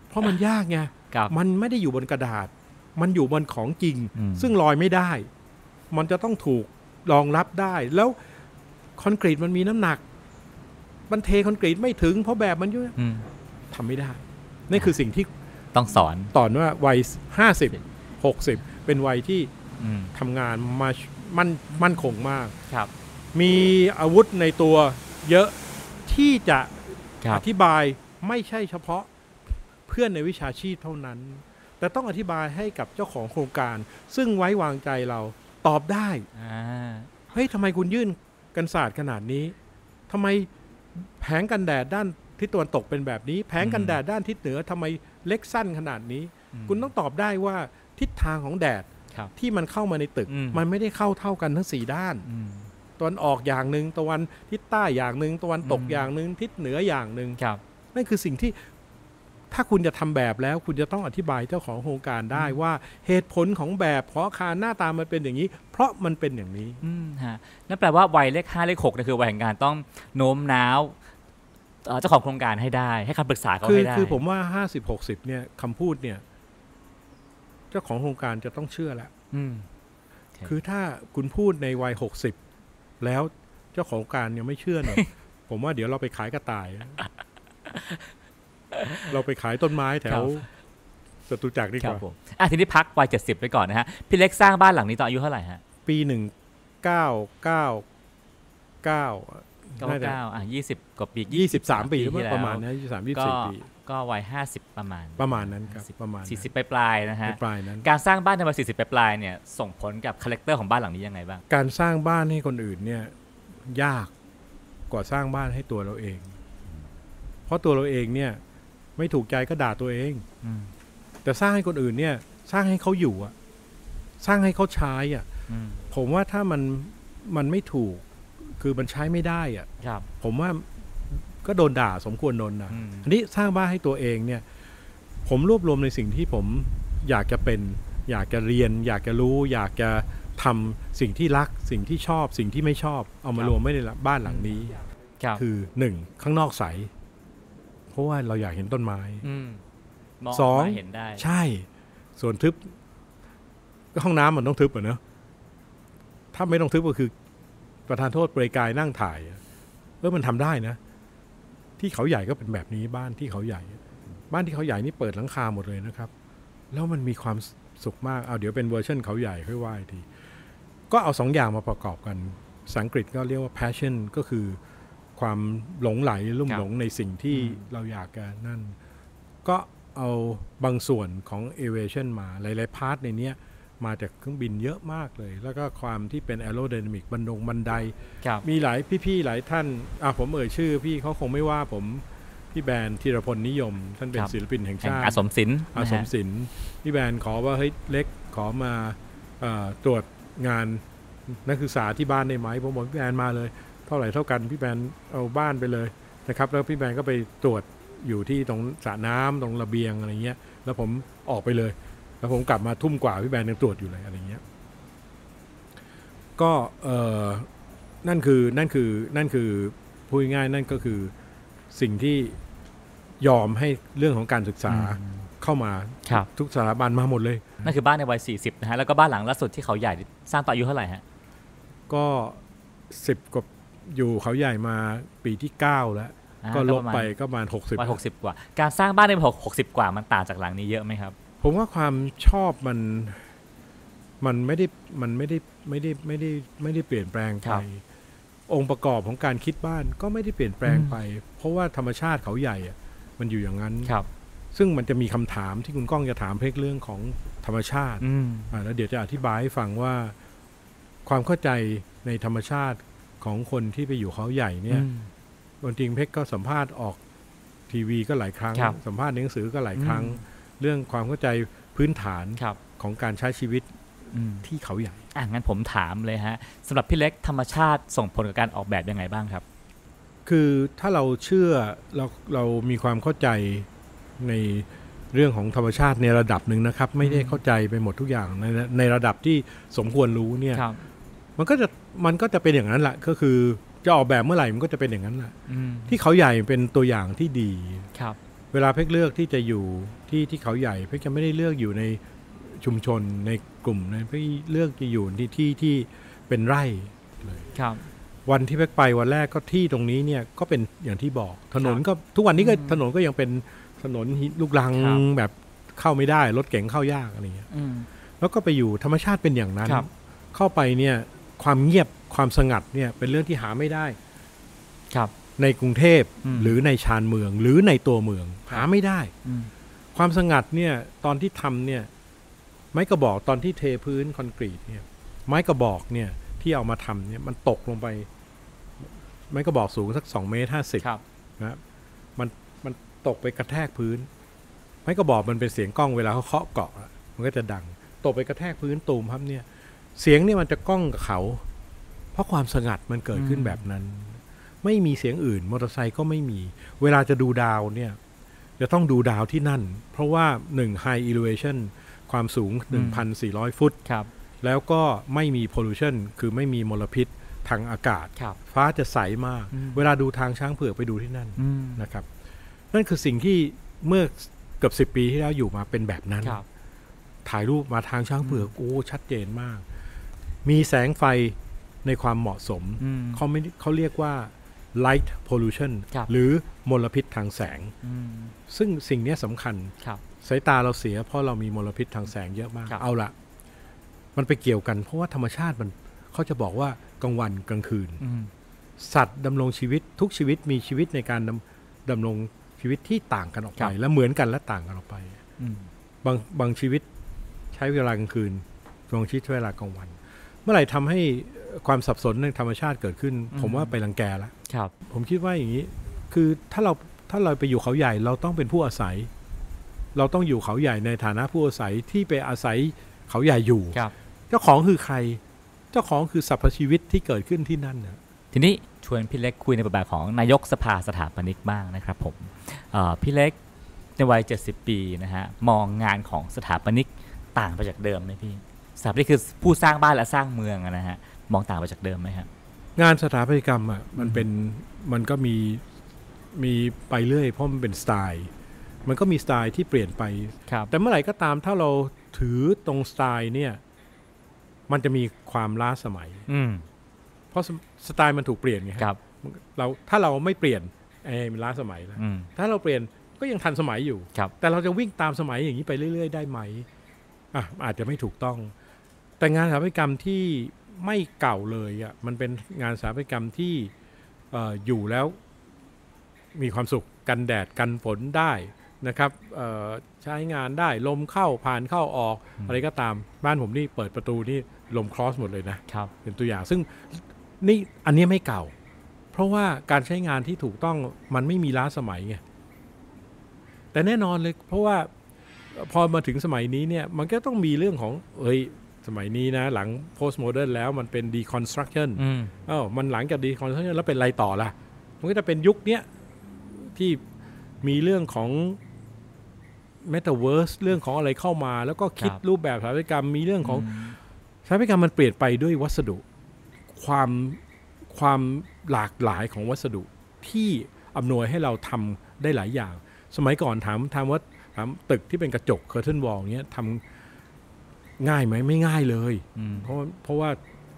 เพราะมันยากไงครับมันไม่ได้อยู่บนกระดาษ มันอยู่บนของจริงอืมซึ่งลอยไม่ได้ มันจะต้องถูกรองรับได้ แล้วคอนกรีตมันมีน้ำหนัก มันเทคอนกรีตไม่ถึง เพราะแบบมันเยอะอืมทำไม่ได้ นี่คือสิ่งที่ต้องสอนตอนว่าวัยห้าสิบหกสิบเป็นวัยที่อืมทำงานมามันมั่นคงมากครับ มีอาวุธในตัวเยอะที่จะครัอบธิบายไม่ใช่เฉพาะเพื่อนในวิชาชีพเท่านั้น แต่ต้องอธิบายให้กับเจ้าของโครงการ ซึ่งไว้วางใจเราตอบได้อ่าเฮ้ยทำไมคุณยื่นกันศาสตร์ขนาดนี้ทำไมแผงกันแดดด้านทิศตะวันตกเป็นแบบนี้ แผงกันแดดด้านทิศเหนือทำไมเล็กสั้นขนาดนี้มคุณต้องตอบได้ว่าทิศทางของแดดครับที่มันเข้ามาในตึกอืมมันไม่ได้เข้าเท่ากันทั้งสี่ด้านอืมตะวันออกอย่างหนึ่งตะวันทิศใต้อย่างหนึ่งตะวันตกอืมอย่างหนึ่งทิศเหนืออย่างหนึ่งครับนั่นคือสิ่งที่ ถ้าคุณจะทำแบบแล้วคุณจะต้องอธิบายเจ้าของโครงการได้ว่าเหตุผลของแบบเพราะอาคารหน้าตามันเป็นอย่างนี้ เพราะมันเป็นอย่างนี้อืมฮะนั่นแปลว่าวัยเลขห้าเลขหกเนี่ยคือวัยแห่งการต้องโน้มน้าวเอ่อเจ้าของโครงการให้ได้ให้คำปรึกษาเขาคือให้ได้คือผมว่าห้าสิบหกสิบเนี่ยคำพูดเนี่ย เจ้าของโครงการจะต้องเชื่อแล้วอืมคือถ้าคุณพูดในวัยหกสิบแล้วเจ้าของโครงการยังไม่เชื่อเนี่ยผมว่าเดี๋ยวเราไปขายกระต่าย เราไปขายต้นไม้แถครัวบจตุจักรดีคกรับว่าผมอะทีนี้พักวัยเจ็ดสิบไปก่อนนะฮะ พี่เล็กสร้างบ้านหลังนี้ตอนอายุเท่าไหร่ฮะ ปีหนึ่งเก้าเก้าเก้าเก้าน่าจะเก้าอะยี่สิบกว่าปียี่สิบสามปีหรือที่เปแล้วล่าประมาณนั้นยี่สามยี่ก็สี่ปีก็วัยห้าสิบประมาณ ประมาณนั้นครับ50ประมาณนั้นสี่สิบปลายๆนะฮะปลายๆนั้นการสร้างบ้านในวัยสี่สิบปลายๆเนี่ยส่งผลกับ character ของบ้านหลังนี้ยังไงบ้าง การสร้างบ้านให้คนอื่นเนี่ยยากกว่าสร้างบ้านให้ตัวเราเอง เพราะตัวเราเองเนี่ย ไม่ถูกใจก็ด่าตัวเองอืมแต่สร้างให้คนอื่นเนี่ย สร้างให้เขาอยู่อะสร้างให้เขาใช้อะอืมผมว่าถ้ามันมันไม่ถูก คือมันใช้ไม่ได้อะครับผมว่าก็โดนด่าสมควรโดนด่าอืมอันนี้สร้างบ้านให้ตัวเองเนี่ย ผมรวบรวมในสิ่งที่ผมอยากจะเป็น อยากจะเรียน อยากจะรู้ อยากจะทำสิ่งที่รัก สิ่งที่ชอบ สิ่งที่ไม่ชอบ เอามารวมไว้ในบ้านหลังนี้ครับคือหนึ่งข้างนอกใส เพราะว่าเราอยากเห็นต้นไม้มมองสองมาเห็นได้ ใช่ ส่วนทึบ ก็ห้องน้ำมันต้องทึบอะเนอะถ้าไม่ต้องทึบก็คือ ประธานโทษเปรยกายนั่งถ่ายอะเออมันทำได้นะ ที่เขาใหญ่ก็เป็นแบบนี้บ้านที่เขาใหญ่ บ้านที่เขาใหญ่นี่เปิดหลังคาหมดเลยนะครับ แล้วมันมีความสุขมากเอาเดี๋ยวเป็นเวอร์ชันเขาใหญ่ค่อยว่าอีกทีก็เอาสองอย่างมาประกอบกันภาษาอังกฤษก็เรียกว่า passion ก็คือ ความหลงใหลลุ่มครับหลงในสิ่งที่อืมเราอยากกันนั่น ก็เอาบางส่วนของ aviation มา หลาย ๆ part ในเนี้ยมาจากเครื่องบินเยอะมากเลย แล้วก็ความที่เป็น aerodynamic บันดงบันไดครับมีหลายพี่ ๆ หลายท่าน อะผมเอ่ยชื่อพี่เขาคงไม่ว่าผมพี่แบรนด์ธีรพลนิยม ท่านเป็นครับศิลปินแห่งแห่งชาติอาสมศิลป์อาสมศิลป์พี่แบรนด์ขอว่าเฮ้ยเล็กขอมาเอ่อตรวจงานนักศึกษาที่บ้านได้ไหมผมบอกพี่แบรนด์มาเลยเท่าไหร่เท่ากันพี่แบรนด์เอาบ้านไปเลยนะครับ แล้วพี่แบรนด์ก็ไปตรวจอยู่ที่ตรงสระน้ำตรงระเบียงอะไรเงี้ย แล้วผมออกไปเลย แล้วผมกลับมาทุ่มกว่าพี่แบรนด์ยังตรวจอยู่เลยอะไรเงี้ยก็เออนั่นคือนั่นคือนั่นคือพูดง่ายๆนั่นก็คือสิ่งที่ยอมให้เรื่องของการศึกษาอืมเข้ามาครับทุกสถาบันมาหมดเลย นั่นคือบ้านในวัย 40 นะฮะ แล้วก็บ้านหลังล่าสุดที่เขาใหญ่สร้างตอนอายุเท่าไหร่ฮะ ก็สิบกว่า อยู่เขาใหญ่มาปีที่เก้าแล้วอ่าก็ลบประมาณไปก็ประมาณหกสิบวัย60 กว่า การสร้างบ้านในวัย60กว่ามันต่างจากหลังนี้เยอะไหมครับ ผมว่าความชอบมันมันไม่ได้มันไม่ได้ไม่ได้ไม่ได้ไม่ได้เปลี่ยนแปลงคไปรับองค์ประกอบของการคิดบ้านก็ไม่ได้เปลี่ยนแปลงไป เพราะว่าธรรมชาติเขาใหญ่อะมันอยู่อย่างนั้นครับ ซึ่งมันจะมีคำถามที่คุณก้องจะถามเพกเรื่องของธรรมชาติอืมอ่าแล้วเดี๋ยวจะอธิบายให้ฟังว่า ความเข้าใจในธรรมชาติ ของคนที่ไปอยู่เขาใหญ่เนี่ยอืมจริงๆเพกก็สัมภาษณ์ออกทีวีก็หลายครั้งครับสัมภาษณ์ในหนังสือก็หลายครั้งอืมเรื่องความเข้าใจพื้นฐานครับของการใช้ชีวิตอืมที่เขาใหญ่อะงั้นผมถามเลยฮะสำหรับพี่เล็กธรรมชาติส่งผลกับการออกแบบยังไงบ้างครับ คือถ้าเราเชื่อเราเรามีความเข้าใจในเรื่องของธรรมชาติในระดับหนึ่งนะครับ ไม่ได้เข้าใจไปหมดทุกอย่างในในระดับที่สมควรรู้เนี่ยครับมันก็จะ มันก็จะเป็นอย่างนั้นแหละก็คือจะออกแบบเมื่อไหร่มันก็จะเป็นอย่างนั้นแหละอืมที่เขาใหญ่เป็นตัวอย่างที่ดีครับ เวลาเพ็กเลือกที่จะอยู่ที่ที่เขาใหญ่เพ็กจะไม่ได้เลือกอยู่ในชุมชนในกลุ่มนะเพ็กเลือกจะอยู่ที่ที่ที่เป็นไร่ครับวันที่เพ็กไปวันแรกก็ที่ตรงนี้เนี่ยก็เป็นอย่างที่บอกถนนก็ทุกวันนี้ก็อืมถนนก็ยังเป็นถนนหินลูกรังครับแบบเข้าไม่ได้รถเก๋งเข้ายากอะไรเงี้ยอืมแล้วก็ไปอยู่ธรรมชาติเป็นอย่างนั้นครับเข้าไปเนี่ย ความเงียบความสงัดเนี่ยเป็นเรื่องที่หาไม่ได้ครับ ในกรุงเทพอืมหรือในชานเมืองหรือในตัวเมือง หาไม่ได้อืมความสงัดเนี่ยตอนที่ทำเนี่ย ไม้กระบอกตอนที่เทพื้นคอนกรีตเนี่ย ไม้กระบอกเนี่ยที่เอามาทำเนี่ยมันตกลงไป ไม้กระบอกสูงสักสองเมตรห้าสิบครับนะครับมันมันตกไปกระแทกพื้น ไม้กระบอกมันเป็นเสียงกล้องเวลาเขาเคาะเกาะอะมันก็จะดัง ตกไปกระแทกพื้นตูมครับเนี่ย เสียงเนี่ยมันจะก้องกับเขา เพราะความสงัดมันเกิดขึ้นอืมแบบนั้น ไม่มีเสียงอื่น มอเตอร์ไซค์ก็ไม่มี เวลาจะดูดาวเนี่ย จะต้องดูดาวที่นั่น เพราะว่า1 high elevation ความสูง 1,400 ฟุตครับแล้วก็ไม่มี pollution คือไม่มีมลพิษทางอากาศครับฟ้าจะใสมากอืมเวลาดูทางช้างเผือกไปดูที่นั่นอืมนะครับ นั่นคือสิ่งที่เมื่อเกือบสิบปีที่แล้วอยู่มาเป็นแบบนั้นครับถ่ายรูปมาทางช้างเผือกโอ้ชัดเจนมาก มีแสงไฟในความเหมาะสมอืมเขาไม่เขาเรียกว่า light pollution ครับหรือมลพิษทางแสงอืมซึ่งสิ่งเนี้ยสำคัญครับสายตาเราเสียเพราะเรามีมลพิษทางแสงเยอะมากครับเอาละมันไปเกี่ยวกันเพราะว่าธรรมชาติมันเขาจะบอกว่ากลางวันกลางคืนอืมสัตว์ดำรงชีวิตทุกชีวิตมีชีวิตในการดำดำรงชีวิตที่ต่างกันออกครัไปบและเหมือนกันและต่างกันออกไปอืมบางบางชีวิตใช้เวลากลางคืนบางชีวิตใช้เวลากลางวัน เมื่อไหร่ทำให้ความสับสนในธรรมชาติเกิดขึ้น ผมว่าไปรังแกแล้วครับ ผมคิดว่าอย่างนี้ คือถ้าเราถ้าเราไปอยู่เขาใหญ่เราต้องเป็นผู้อาศัย เราต้องอยู่เขาใหญ่ในฐานะผู้อาศัยที่ไปอาศัยเขาใหญ่อยู่ครับเจ้าของคือใคร เจ้าของคือสรรพชีวิตที่เกิดขึ้นที่นั่นน่ะทีนี้ชวนพี่เล็กคุยในบทบาทของนายกสภาสถาปนิกบ้างนะครับ ผมเอ่อพี่เล็กในวัย 70 ปีนะฮะมองงานของสถาปนิกต่างไปจากเดิมไหมพี่ สถาปนิกคือผู้สร้างบ้านและสร้างเมืองอะนะฮะมองต่างไปจากเดิมไหมครับงานสถาปัตยกรรมอะมันเป็นมันก็มีมีไปเรื่อยเพราะมันเป็นสไตล์ มันก็มีสไตล์ที่เปลี่ยนไปครับแต่เมื่อไหร่ก็ตามถ้าเราถือตรงสไตล์เนี่ย มันจะมีความล้าสมัย อืมเพราะสสไตล์มันถูกเปลี่ยนไงครับ เราถ้าเราไม่เปลี่ยนเอ้ยมันล้าสมัยแล้วอืมถ้าเราเปลี่ยนก็ยังทันสมัยอยู่ครับแต่เราจะวิ่งตามสมัยอย่างนี้ไปเรื่อย ๆ ได้ไหมอะอาจจะไม่ถูกต้อง แต่งานสถาปัตยกรรมที่ไม่เก่าเลยอะมันเป็นงานสถาปัตยกรรมที่เอ่ออยู่แล้วมีความสุขกันแดดกันฝนได้นะครับเอ่อใช้งานได้ลมเข้าผ่านเข้าออกอะไรก็ตามบ้านผมนี่เปิดประตูนี่ลมครอสหมดเลยนะครับเป็นตัวอย่างซึ่งนี่อันนี้ไม่เก่า เพราะว่าการใช้งานที่ถูกต้องมันไม่มีล้าสมัยไงแต่แน่นอนเลยเพราะว่าพอมาถึงสมัยนี้เนี่ยมันก็ต้องมีเรื่องของเอ้ย สมัยนี้นะ หลัง postmodern แล้วมันเป็น deconstruction อืมเอ้ามันหลังจาก deconstruction แล้วเป็นอะไรต่อล่ะ มันก็จะเป็นยุคเนี้ยที่มีเรื่องของ metaverse เรื่องของอะไรเข้ามา แล้วก็คิดครับรูปแบบสถาปัตยกรรม มีเรื่องของมสถาปัตยกรรมมันเปลี่ยนไปด้วยวัสดุ ความความหลากหลายของวัสดุที่อำนวยให้เราทำได้หลายอย่าง สมัยก่อนถามถามว่าถามตึกที่เป็นกระจก curtain wall เนี้ยทำ ง่ายไหมไม่ง่ายเลยอืมเพราะเพราะว่า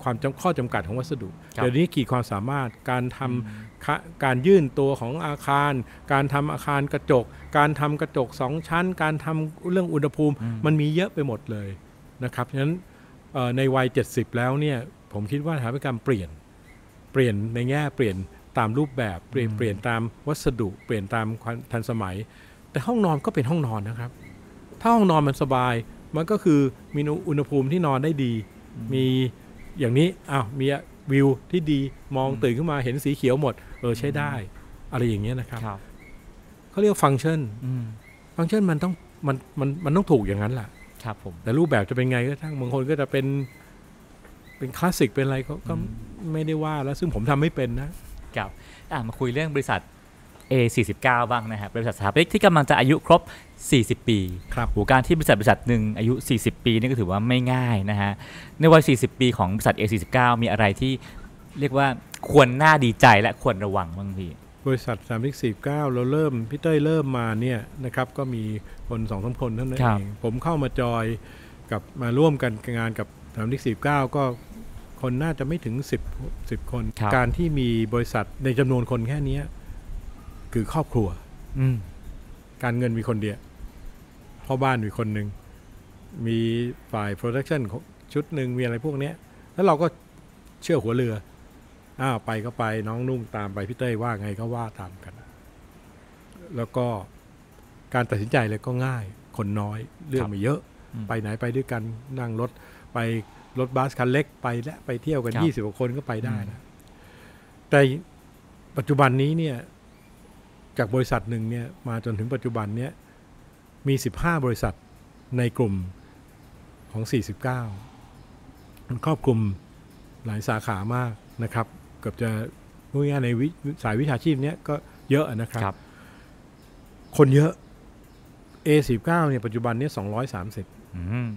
ความจำข้อจำกัดของวัสดุครับเดี๋ยวนี้ขีดความสามารถการทำคะการยื่นตัวของอาคาร การทำอาคารกระจก การทำกระจกสองชั้น การทำเรื่องอุณหภูมิอืมมันมีเยอะไปหมดเลยนะครับฉะนั้นเอ่อในวัย 70 แล้วเนี่ยผมคิดว่าสถาปัตยกรรมเปลี่ยนเปลี่ยนในแง่เปลี่ยนตามรูปแบบเปลี่ยนเปลี่ยนตามวัสดุเปลี่ยนตามความทันสมัย แต่ห้องนอนก็เป็นห้องนอนนะครับ ถ้าห้องนอนมันสบาย มันก็คือมีอุณหภูมิที่นอนได้ดี มีอย่างนี้อ้าวมีวิวที่ดีมองตื่นขึ้นมาเห็นสีเขียวหมด เออใช้ได้ อะไรอย่างเงี้ยนะครับครับเขาเรียกฟังก์ชันอืมฟังก์ชันมันต้องมันมันมันต้องถูกอย่างนั้นแหละครับผมแต่รูปแบบจะเป็นไงก็ช่างบางคนก็จะเป็นเป็นคลาสสิกเป็นอะไรก็ก็ไม่ได้ว่าแล้วซึ่งผมทำไม่เป็นนะครับอะมาคุยเรื่องบริษัท A49 บ้างนะครับบริษัทสถาปนิกที่กำลังจะอายุครบ 40 ปีครับโหการที่บริษัทบริษัทหนึ่งอายุ 40 ปีนี่ก็ถือว่าไม่ง่ายนะฮะ ในวัย 40 ปีของบริษัท A49 มีอะไรที่เรียกว่าควรน่าดีใจและควรระวังบ้างพี่ บริษัท3 4 9เราเริ่มพี่เต้ยเริ่มมาเนี่ยนะครับก็มีคนสองสามคนเท่านั้นครับเอง ผมเข้ามาจอยกับมาร่วมกันงานกับ3 4 9 ก็คนน่าจะไม่ถึง 10 10 คนครับการที่มีบริษัทในจำนวนคนแค่เนี้ยคือครอบครัวอืม การเงินมีคนเดียวพ่อบ้านมีคนหนึ่งมีฝ่ายโปรดักชันชุดหนึ่งมีอะไรพวกเนี้ยแล้วเราก็เชื่อหัวเรืออ้าวไปก็ไปน้องนุ่งตามไปพี่เต้ยว่าไงก็ว่าตามกัน แล้วก็การตัดสินใจเลยก็ง่าย คนน้อยเรื่องไม่เยอะอืมไปไหนไปด้วยกันนั่งรถ ไปรถบัสคันเล็กไปและไปเที่ยวกันครับยี่สิบกว่าคนก็ไปได้อืมนะแต่ปัจจุบันนี้เนี่ย จากบริษัทหนึ่งเนี่ยมาจนถึงปัจจุบันเนี่ยมี 15 บริษัทในกลุ่มของ 49 มันครอบคลุมหลายสาขามากนะครับเกือบจะพูดง่ายๆในวิสายวิชาชีพเนี้ยก็เยอะนะครับครับคนเยอะ A19 เนี่ยปัจจุบันเนี่ย230อืม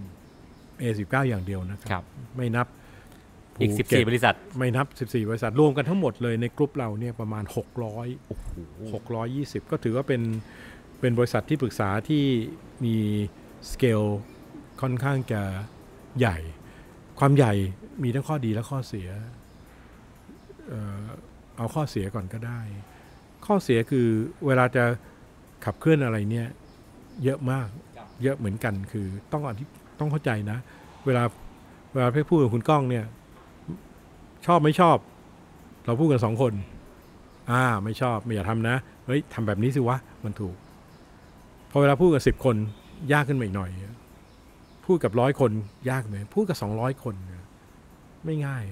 A19 อย่างเดียวนะคครัรับไม่นับ อีกภูเต14 บริษัท ไม่นับ 14 บริษัท รวมกันทั้งหมดเลยในกลุ่มเราเนี่ยประมาณ 600 620 ก็ถือว่าเป็นเป็นบริษัทที่ปรึกษาที่มีสเกลค่อนข้างจะใหญ่ ความใหญ่มีทั้งข้อดีและข้อเสีย เอ่อเอาข้อเสียก่อนก็ได้ ข้อเสียคือเวลาจะขับเคลื่อนอะไรเนี่ยเยอะมากครับเยอะเหมือนกันคือต้องอธิต้องเข้าใจนะ เวลาเวลาพี่พูดกับคุณก้องเนี่ย ชอบไม่ชอบ เราพูดกันสองคน อ่า ไม่ชอบไม่อยากทำนะ เฮ้ยทำแบบนี้สิวะ มันถูก พอเวลาพูดกับสิบคน ยากขึ้นมาอีกหน่อย พูดกับร้อยคน ยากไหมพูดกับสองร้อยคน ไม่ง่าย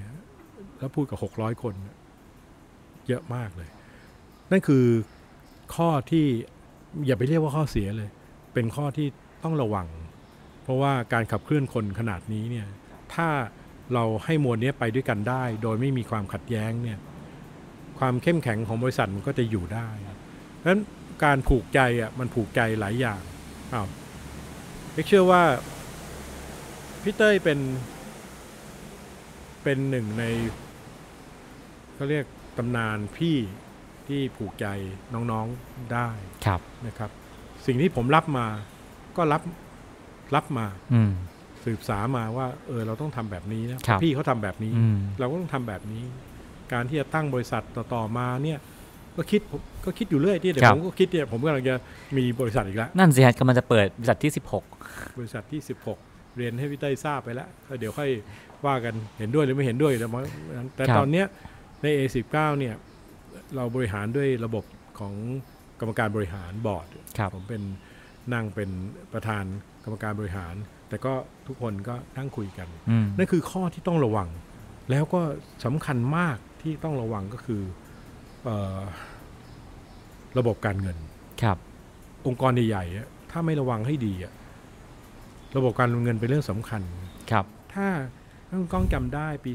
แล้วพูดกับหกร้อยคน เยอะมากเลย นั่นคือข้อที่อย่าไปเรียกว่าข้อเสียเลย เป็นข้อที่ต้องระวัง เพราะว่าการขับเคลื่อนคนขนาดนี้เนี่ย ถ้า เราให้มวลเนี้ยไปด้วยกันได้ โดยไม่มีความขัดแย้งเนี่ยความเข้มแข็งของบริษัทมันก็จะอยู่ได้ดังนั้นการผูกใจอะมันผูกใจหลายอย่างอ้าวเอกเชื่อว่าพี่เต้ยเป็นเป็นหนึ่งในเขาเรียกตำนานพี่ที่ผูกใจน้องๆได้ครับนะครับ สิ่งที่ผมรับมาก็รับรับมาอืม สืบสามาว่าเออเราต้องทำแบบนี้นะครับพี่เขาทำแบบนี้อืมเราก็ต้องทำแบบนี้ การที่จะตั้งบริษัทต่อๆมาเนี่ยก็คิดผมก็คิดอยู่เรื่อยที่เดี๋ยวผมก็คิดเนี่ยผมกำลังจะมีบริษัทอีกแล้วนั่นสิฮะกำลังจะเปิดบริษัทที่ 16 บริษัทที่ 16 เรียนให้พี่เต้ยทราบไปแล้วก็เดี๋ยวค่อยว่ากันเห็นด้วยหรือไม่เห็นด้วยแต่ว่าแต่ครับตอนเนี้ยใน A19 เนี่ยเราบริหารด้วยระบบของกรรมการบริหารบอร์ดครับผมเป็นนั่งเป็นประธานกรรมการบริหาร แต่ก็ทุกคนก็นั่งคุยกันอืมนั่นคือข้อที่ต้องระวัง แล้วก็สำคัญมากที่ต้องระวังก็คือเออระบบการเงินครับองค์กรใหญ่ๆอะถ้าไม่ระวังให้ดีอะระบบการเงินเป็นเรื่องสำคัญครับ ถ้าท่านกล้องจำได้ปี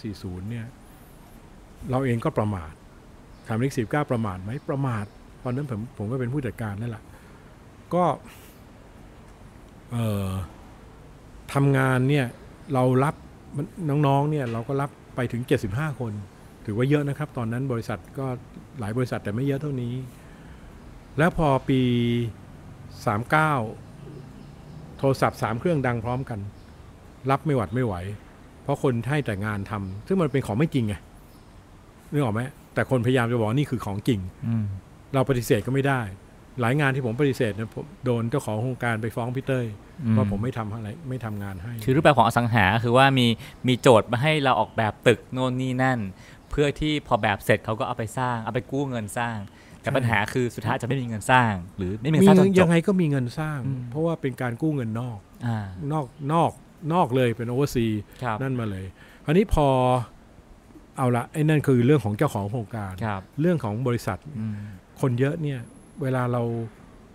3940เนี่ย เราเองก็ประมาทถามเลขสิบเก้าประมาทไหมประมาทตอนนั้นผมผมก็เป็นผู้จัดการนั่นแหละก็ เอ่อ ทำงานเนี่ยเรารับน้องๆเนี่ยเราก็รับไปถึง 75 คน ถือว่าเยอะนะครับ ตอนนั้นบริษัทก็หลายบริษัทแต่ไม่เยอะเท่านี้ แล้วพอปี 39 โทรศัพท์สามเครื่องดังพร้อมกัน รับไม่หวัดไม่ไหว เพราะคนให้แต่งานทำซึ่งมันเป็นของไม่จริงไงนึกออกไหมแต่คนพยายามจะบอกว่านี่คือของจริงอืมเราปฏิเสธก็ไม่ได้ หลายงานที่ผมปฏิเสธเนี่ยผมโดนเจ้าของโครงการไปฟ้องพี่เต้ยว่าผมไม่ทำอะไรไม่ทำงานให้ คือรูปแบบของอสังหาคือว่ามีมีโจทย์มาให้เราออกแบบตึกโน่นนี่นั่น เพื่อที่พอแบบเสร็จเขาก็เอาไปสร้าง เอาไปกู้เงินสร้าง แต่ใช่ปัญหาคือสุดท้ายจะไม่มีเงินสร้าง หรือไม่มีมีเงินสร้างจนจยับงไงก็มีเงินสร้างอืมเพราะว่าเป็นการกู้เงินนอกอ่านอกนอกนอกเลยเป็นโอเวอร์ซีครับนั่นมาเลยคราวนี้พอเอาละไอ้นั่นคือเรื่องของเจ้าของโครงการครับเรื่องของบริษัทอืมคนเยอะเนี่ย เวลาเรา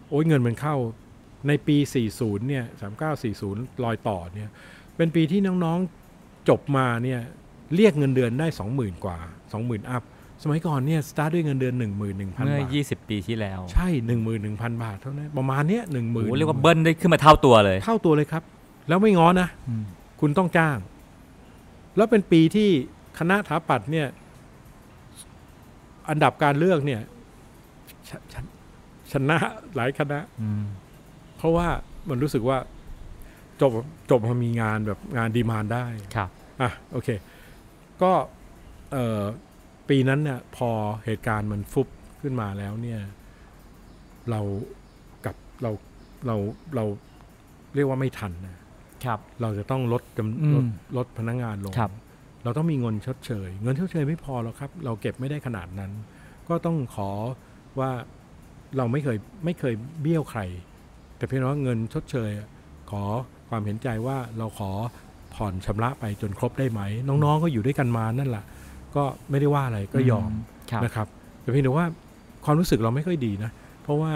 โอ้ยเงินมันเข้าในปี 40 เนี่ย 3940รอยต่อเนี่ย เป็นปีที่น้องๆจบมาเนี่ย เรียกเงินเดือนได้ 20,000 กว่า 20,000 อัพ สมัยก่อนเนี่ย สตาร์ทด้วยเงินเดือน 11,000เมื่อบาท20 ปีที่แล้ว ใช่ 11,000 บาทเท่านั้น ประมาณเนี้ยโอ้โห10,000เรียกว่าเบิ้ลได้ขึ้นมาเท่าตัวเลย เท่าตัวเลยครับ แล้วไม่ง้อนะอืมคุณต้องจ้าง แล้วเป็นปีที่คณะถาปัดเนี่ย อันดับการเลือกเนี่ย ชชชนะหลายคณะอืมเพราะว่ามันรู้สึกว่าจบจบมามีงานแบบงานดีมานได้ครับอะโอเค ก็เอ่อปีนั้นเนี่ยพอเหตุการณ์มันฟุบขึ้นมาแล้วเนี่ย เรากับเราเราเราเรียกว่าไม่ทันนะครับ เราจะต้องลดจอืมำลดลดพนักงานลงครับเราต้องมีเงินชดเชย เงินชดเชยไม่พอแล้วครับ เราเก็บไม่ได้ขนาดนั้น ก็ต้องขอว่า เราไม่เคยไม่เคยเบี้ยวใคร แต่เพียงแต่ว่าเงินชดเชย ขอความเห็นใจว่าเราขอผ่อนชำระไปจนครบได้ไหม น้องๆก็อยู่ด้วยกันมานั่นแหละก็ไม่ได้ว่าอะไรก็ยอมครับนะครับ แต่เพียงแต่ว่าความรู้สึกเราไม่ค่อยดีนะ เพราะว่า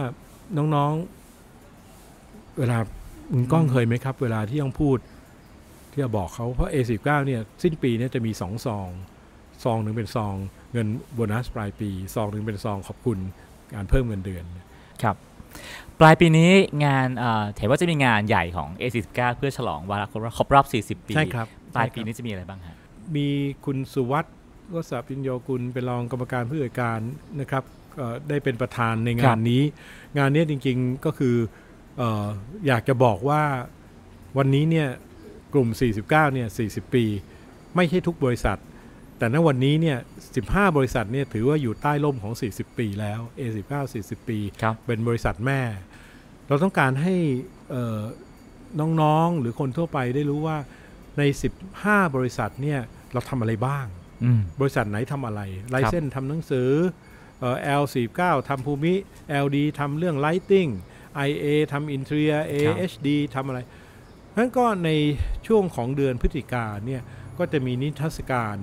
น้องๆ เวลาคุณก้องเคยไหมครับ เวลาที่ต้องพูด ที่จะบอกเขาเพราะ A19 เนี่ยสิ้นปีเนี่ยจะมีสองซอง ซองหนึ่งเป็นซอง เงินโบนัสปลายปี ซองหนึ่งเป็นซองขอบคุณ การเพิ่มเงินเดือนครับปลายปีนี้งานเอ่อเห็นว่าจะมีงานใหญ่ของ A49 เพื่อฉลองวาระครบรอบครบรอบ40 ปี ใช่ครับ ปลายปีใช่ครับนี้จะมีอะไรบ้างฮะมีคุณสุวัสด์วสปิญโยกุลเป็นรองกรรมการผู้จัดการนะครับเอ่อได้เป็นประธานในครังานบนี้ งานเนี้ยจริงๆก็คือเอออยากจะบอกว่าวันนี้เนี่ยกลุ่ม 49 เนี่ย 40 ปี ไม่ใช่ทุกบริษัท แต่ณวันนี้เนี่ย 15 บริษัทเนี่ยถือว่าอยู่ใต้ร่มของ 40 ปีแล้ว A19 40 ปีครับเป็นบริษัทแม่ เราต้องการให้เอ่อน้องๆ หรือคนทั่วไปได้รู้ว่าใน 15 บริษัทเนี่ยเราทำอะไรบ้างอืมบริษัทไหนทำอะไร ไลเซนทำหนังสือเอ่อ L49 ทำภูมิ LD ทำเรื่อง Lighting IA ทำ Interior AHD ทำอะไรนั้นก็ในช่วงของเดือนพฤศจิกาเนี่ยก็จะมีนิทรรศการ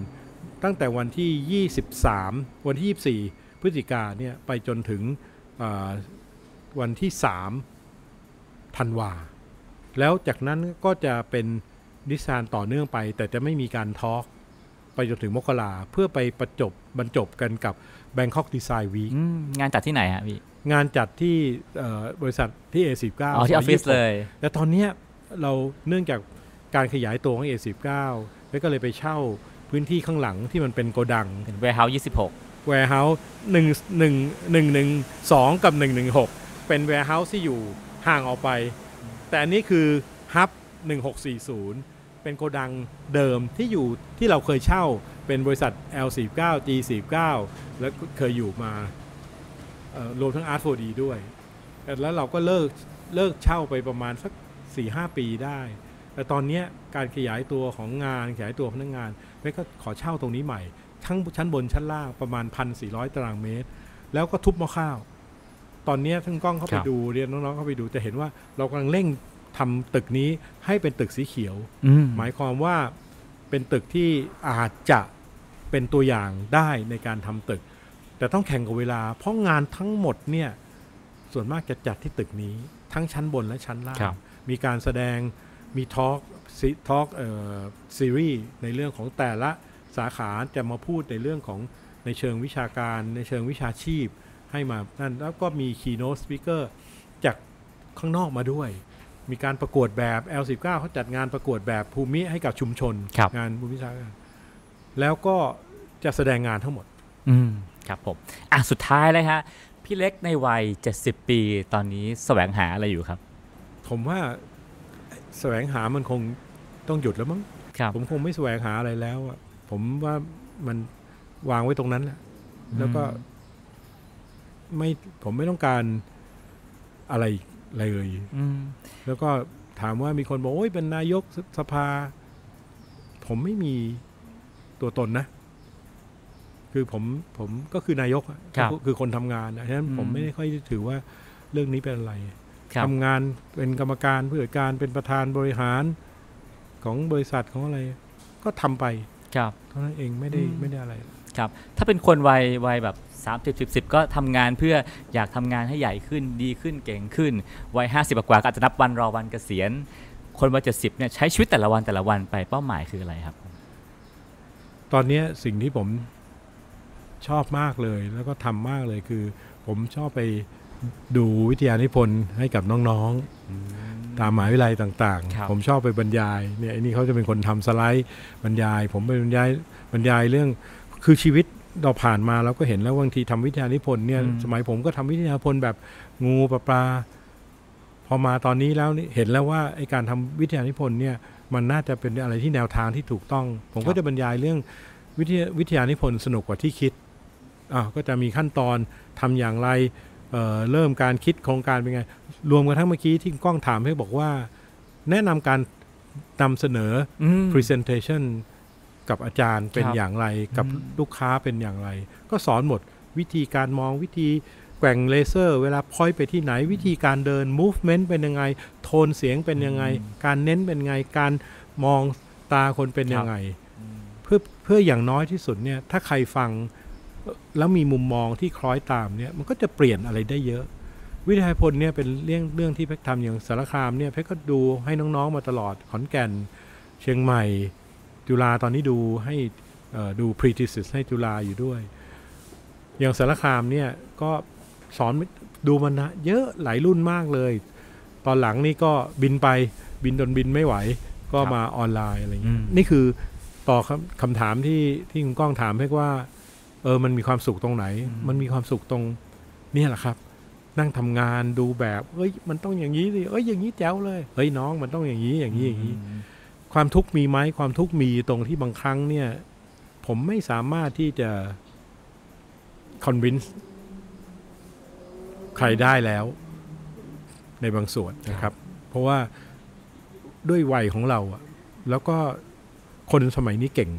ตั้งแต่วันที่ 23 วันที่ 24 พฤศจิกาเนี่ยไปจนถึงเอ่อวันที่ 3 ธันวา แล้วจากนั้นก็จะเป็นนิสานต่อเนื่องไป แต่จะไม่มีการทอล์กไปจนถึงมกราเพื่อไปประจบบรรจบกันกับ Bangkok Design Week อืมงานจัดที่ไหนฮะพี่ งานจัดที่เอ่อบริษัทที่ A19 อ๋อที่ออฟฟิศเลย แต่ตอนเนี้ยเราเนื่องจากการขยายตัวของ A19 แล้วก็เลยไปเช่า พื้นที่ข้างหลังที่มันเป็นโกดังเป็น warehouse 26 warehouse 1 1 1 1 2 กับ 116 เป็น warehouse ที่อยู่ห่างออกไป แต่อันนี้คือ hub 1640 เป็นโกดังเดิมที่อยู่ที่เราเคยเช่าเป็นบริษัท L49 G49 แล้วก็เคยอยู่มาเอ่อรวมทั้ง Art 4D ด้วย แล้วเราก็เลิกเลิกเช่าไปประมาณสัก 4-5 ปีได้ แต่ตอนเนี้ยการขยายตัวของงานขยายตัวพนักงาน เป๊กก็ขอเช่าตรงนี้ใหม่ ทั้งชั้นบนชั้นล่างประมาณ1,400ตารางเมตร แล้วก็ทุบหม้อข้าว ตอนเนี้ยทั้งกล้องเข้าไปครับดูเรียนน้องๆเข้าไปดูจะเห็นว่าเรากำลังเร่งทำตึกนี้ให้เป็นตึกสีเขียวอืมหมายความว่าเป็นตึกที่อาจจะเป็นตัวอย่างได้ในการทำตึก แต่ต้องแข่งกับเวลา เพราะงานทั้งหมดเนี่ยส่วนมากจะจัดที่ตึกนี้ ทั้งชั้นบนและชั้นล่างครับมีการแสดงมีทอล์ก ทอล์กซีรีส์ในเรื่องของแต่ละสาขาจะมาพูดในเรื่องของในเชิงวิชาการในเชิงวิชาชีพให้มานั่นแล้วก็มี keynote speaker จากข้างนอกมาด้วย มีการประกวดแบบ L19 เขาจัดงานประกวดแบบภูมิให้กับชุมชนครับงานภูมิวิชาการแล้วก็จะแสดงงานทั้งหมด อืมครับผม อะ สุดท้ายเลยฮะ พี่เล็กในวัย 70 ปีตอนนี้แสวงหาอะไรอยู่ครับ ผมว่าแสวงหามันคง ต้องหยุดแล้วมั้งครับผมคงไม่แสวงหาอะไรแล้วอะผมว่ามันวางไว้ตรงนั้นแหละแล้วก็ไม่ผมไม่ต้องการอะไรเลยอืมแล้วก็ถามว่ามีคนบอกโอ้ยเป็นนายกสสภา ผมไม่มีตัวตนนะ คือผมผมก็คือนายกอะครับก็คือคนทำงานนะฉะนั้นอืมผมไม่ได้ค่อยถือว่าเรื่องนี้เป็นอะไรครับทำงานเป็นกรรมการผู้จัดการเป็นประธานบริหาร ของบริษัทของอะไร ก็ทำไปครับเท่านั้นเองไม่ได้อืมไม่ได้อะไรครับถ้าเป็นคนวัยวัยแบบ30 10 10 ก็ทำงานเพื่ออยากทำงานให้ใหญ่ขึ้นดีขึ้นเก่งขึ้น วัย 50กว่าๆก็อาจจะนับวันรอวันเกษียณ คนวัย70เนี่ยใช้ชีวิตแต่ละวันแต่ละวันไปเป้าหมายคืออะไรครับ ตอนเนี้ยสิ่งที่ผมชอบมากเลยแล้วก็ทำมากเลยคือ ผมชอบไปดูวิทยานิพนธ์ให้กับน้องๆ ตามมหาวิทยาลัยต่างครับๆผมชอบไปบรรยายเนี่ยไอ้นี่เขาจะเป็นคนทำสไลด์บรรยาย ผมไปบรรยายบรรยายเรื่องคือชีวิตเราผ่านมาเราก็เห็นแล้วบางทีทำวิทยานิพนธ์เนี่ยอืมสมัยผมก็ทำวิทยานิพนธ์แบบงูปลาปลาพอมาตอนนี้แล้วนี่เห็นแล้วว่าไอการทำวิทยานิพนธ์เนี่ยมันน่าจะเป็นอะไรที่แนวทางที่ถูกต้อง ผมก็จะบรรยายเรื่องวิทยาวิทยานิพนธ์สนุกกว่าที่คิดอ่าก็จะมีขั้นตอนทำอย่างไร เอ่อเริ่มการคิดโครงการเป็นไง รวมกันทั้งเมื่อกี้ที่กล้องถามให้บอกว่า แนะนำการนำเสนออืม presentation กับอาจารย์เป็นครับอย่างไรกับอืมลูกค้าเป็นอย่างไร ก็สอนหมดวิธีการมองวิธีแกว่งเลเซอร์ เวลาพอยไปที่ไหนวิธีการเดิน movement เป็นยังไง โทนเสียงเป็นยังไง การเน้นเป็นยังไง การมองตาคนเป็นยังไง เพื่อเพื่ออย่างน้อยที่สุดเนี่ยถ้าใครฟังเอ่อ แล้วมีมุมมองที่คล้อยตามเนี่ยมันก็จะเปลี่ยนอะไรได้เยอะ วิทยาพลเนี่ยเป็นเรื่องเรื่องที่เพชรทำอย่างสารคามเนี่ยเพชรก็ดูให้น้องๆมาตลอดขอนแก่น เชียงใหม่ จุฬาตอนนี้ดูให้เอ่อดู pre thesis ให้จุฬาอยู่ด้วย อย่างสารคามเนี่ยก็สอนดูมันนะเยอะหลายรุ่นมากเลย ตอนหลังนี่ก็บินไปบินจนบินไม่ไหว ก็ครับมาออนไลน์อะไรอย่างเงี้ยอืมนี่คือต่อบคำคำถามที่ที่คุณก้องถามให้ว่า เออมันมีความสุขตรงไหน มันมีความสุขตรงเนี่ยแหละครับ นั่งทำงานดูแบบเอ้ย มันต้องอย่างนี้สิเอ้ยอย่างนี้แจ๋วเลยเฮ้ยน้องมันต้องอย่างนี้อย่างนี้อย่างนี้ ความทุกข์มีไหมความทุกข์มีตรงที่บางครั้งเนี่ย ผมไม่สามารถที่จะ convince ใครได้แล้วในบางส่วนนะครับ เพราะว่าด้วยวัยของเราอะแล้วก็คนสมัยนี้เก่ง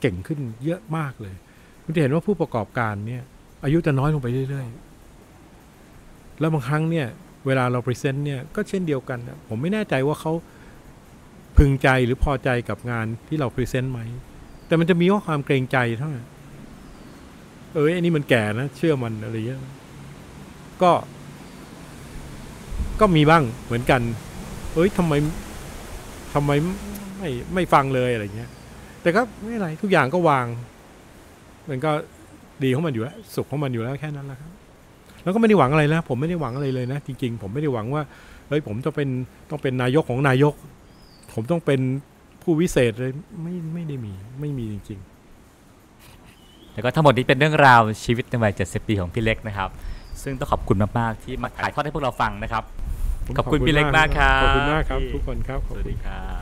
เก่งขึ้นเยอะมากเลย คุณจะเห็นว่าผู้ประกอบการเนี่ยอายุจะน้อยลงไปเรื่อย ๆ แล้วบางครั้งเนี่ยเวลาเรา present เนี่ยก็เช่นเดียวกัน ผมไม่แน่ใจว่าเขาพึงใจหรือพอใจกับงานที่เรา present ไหม แต่มันจะมีว่าความเกรงใจเท่านั้นเอ้ยอันนี้มันแก่นะ เชื่อมันอะไรเงี้ยก็ ก็มีบ้างเหมือนกัน เอ้ยทำไมทำไมไม่ไม่ฟังเลยอะไรเงี้ย แต่ก็ไม่เป็นไรทุกอย่างก็วาง มันก็ดีของมันอยู่แล้วสุขของมันอยู่แล้วแค่นั้นแหละครับแล้วก็ไม่ได้หวังอะไรนะผมไม่ได้หวังอะไรเลยนะจริง ๆ ผมไม่ได้หวังว่าเฮ้ยผมจะเป็นต้องเป็นนายกของนายก ผมต้องเป็นผู้วิเศษเลยไม่ไม่ได้มีไม่มีจริงแล้วก็ทั้งหมดนี้เป็นเรื่องราวชีวิตในวัย70ปีของพี่เล็กนะครับ ซึ่งต้องขอบคุณมากๆที่มาถ่ายทอดให้พวกเราฟังนะครับๆผมขอบคุณพี่เล็กมากครับขอบคุณมากครับพี่ทุกคนครับขสอบวัสคุณดีครับ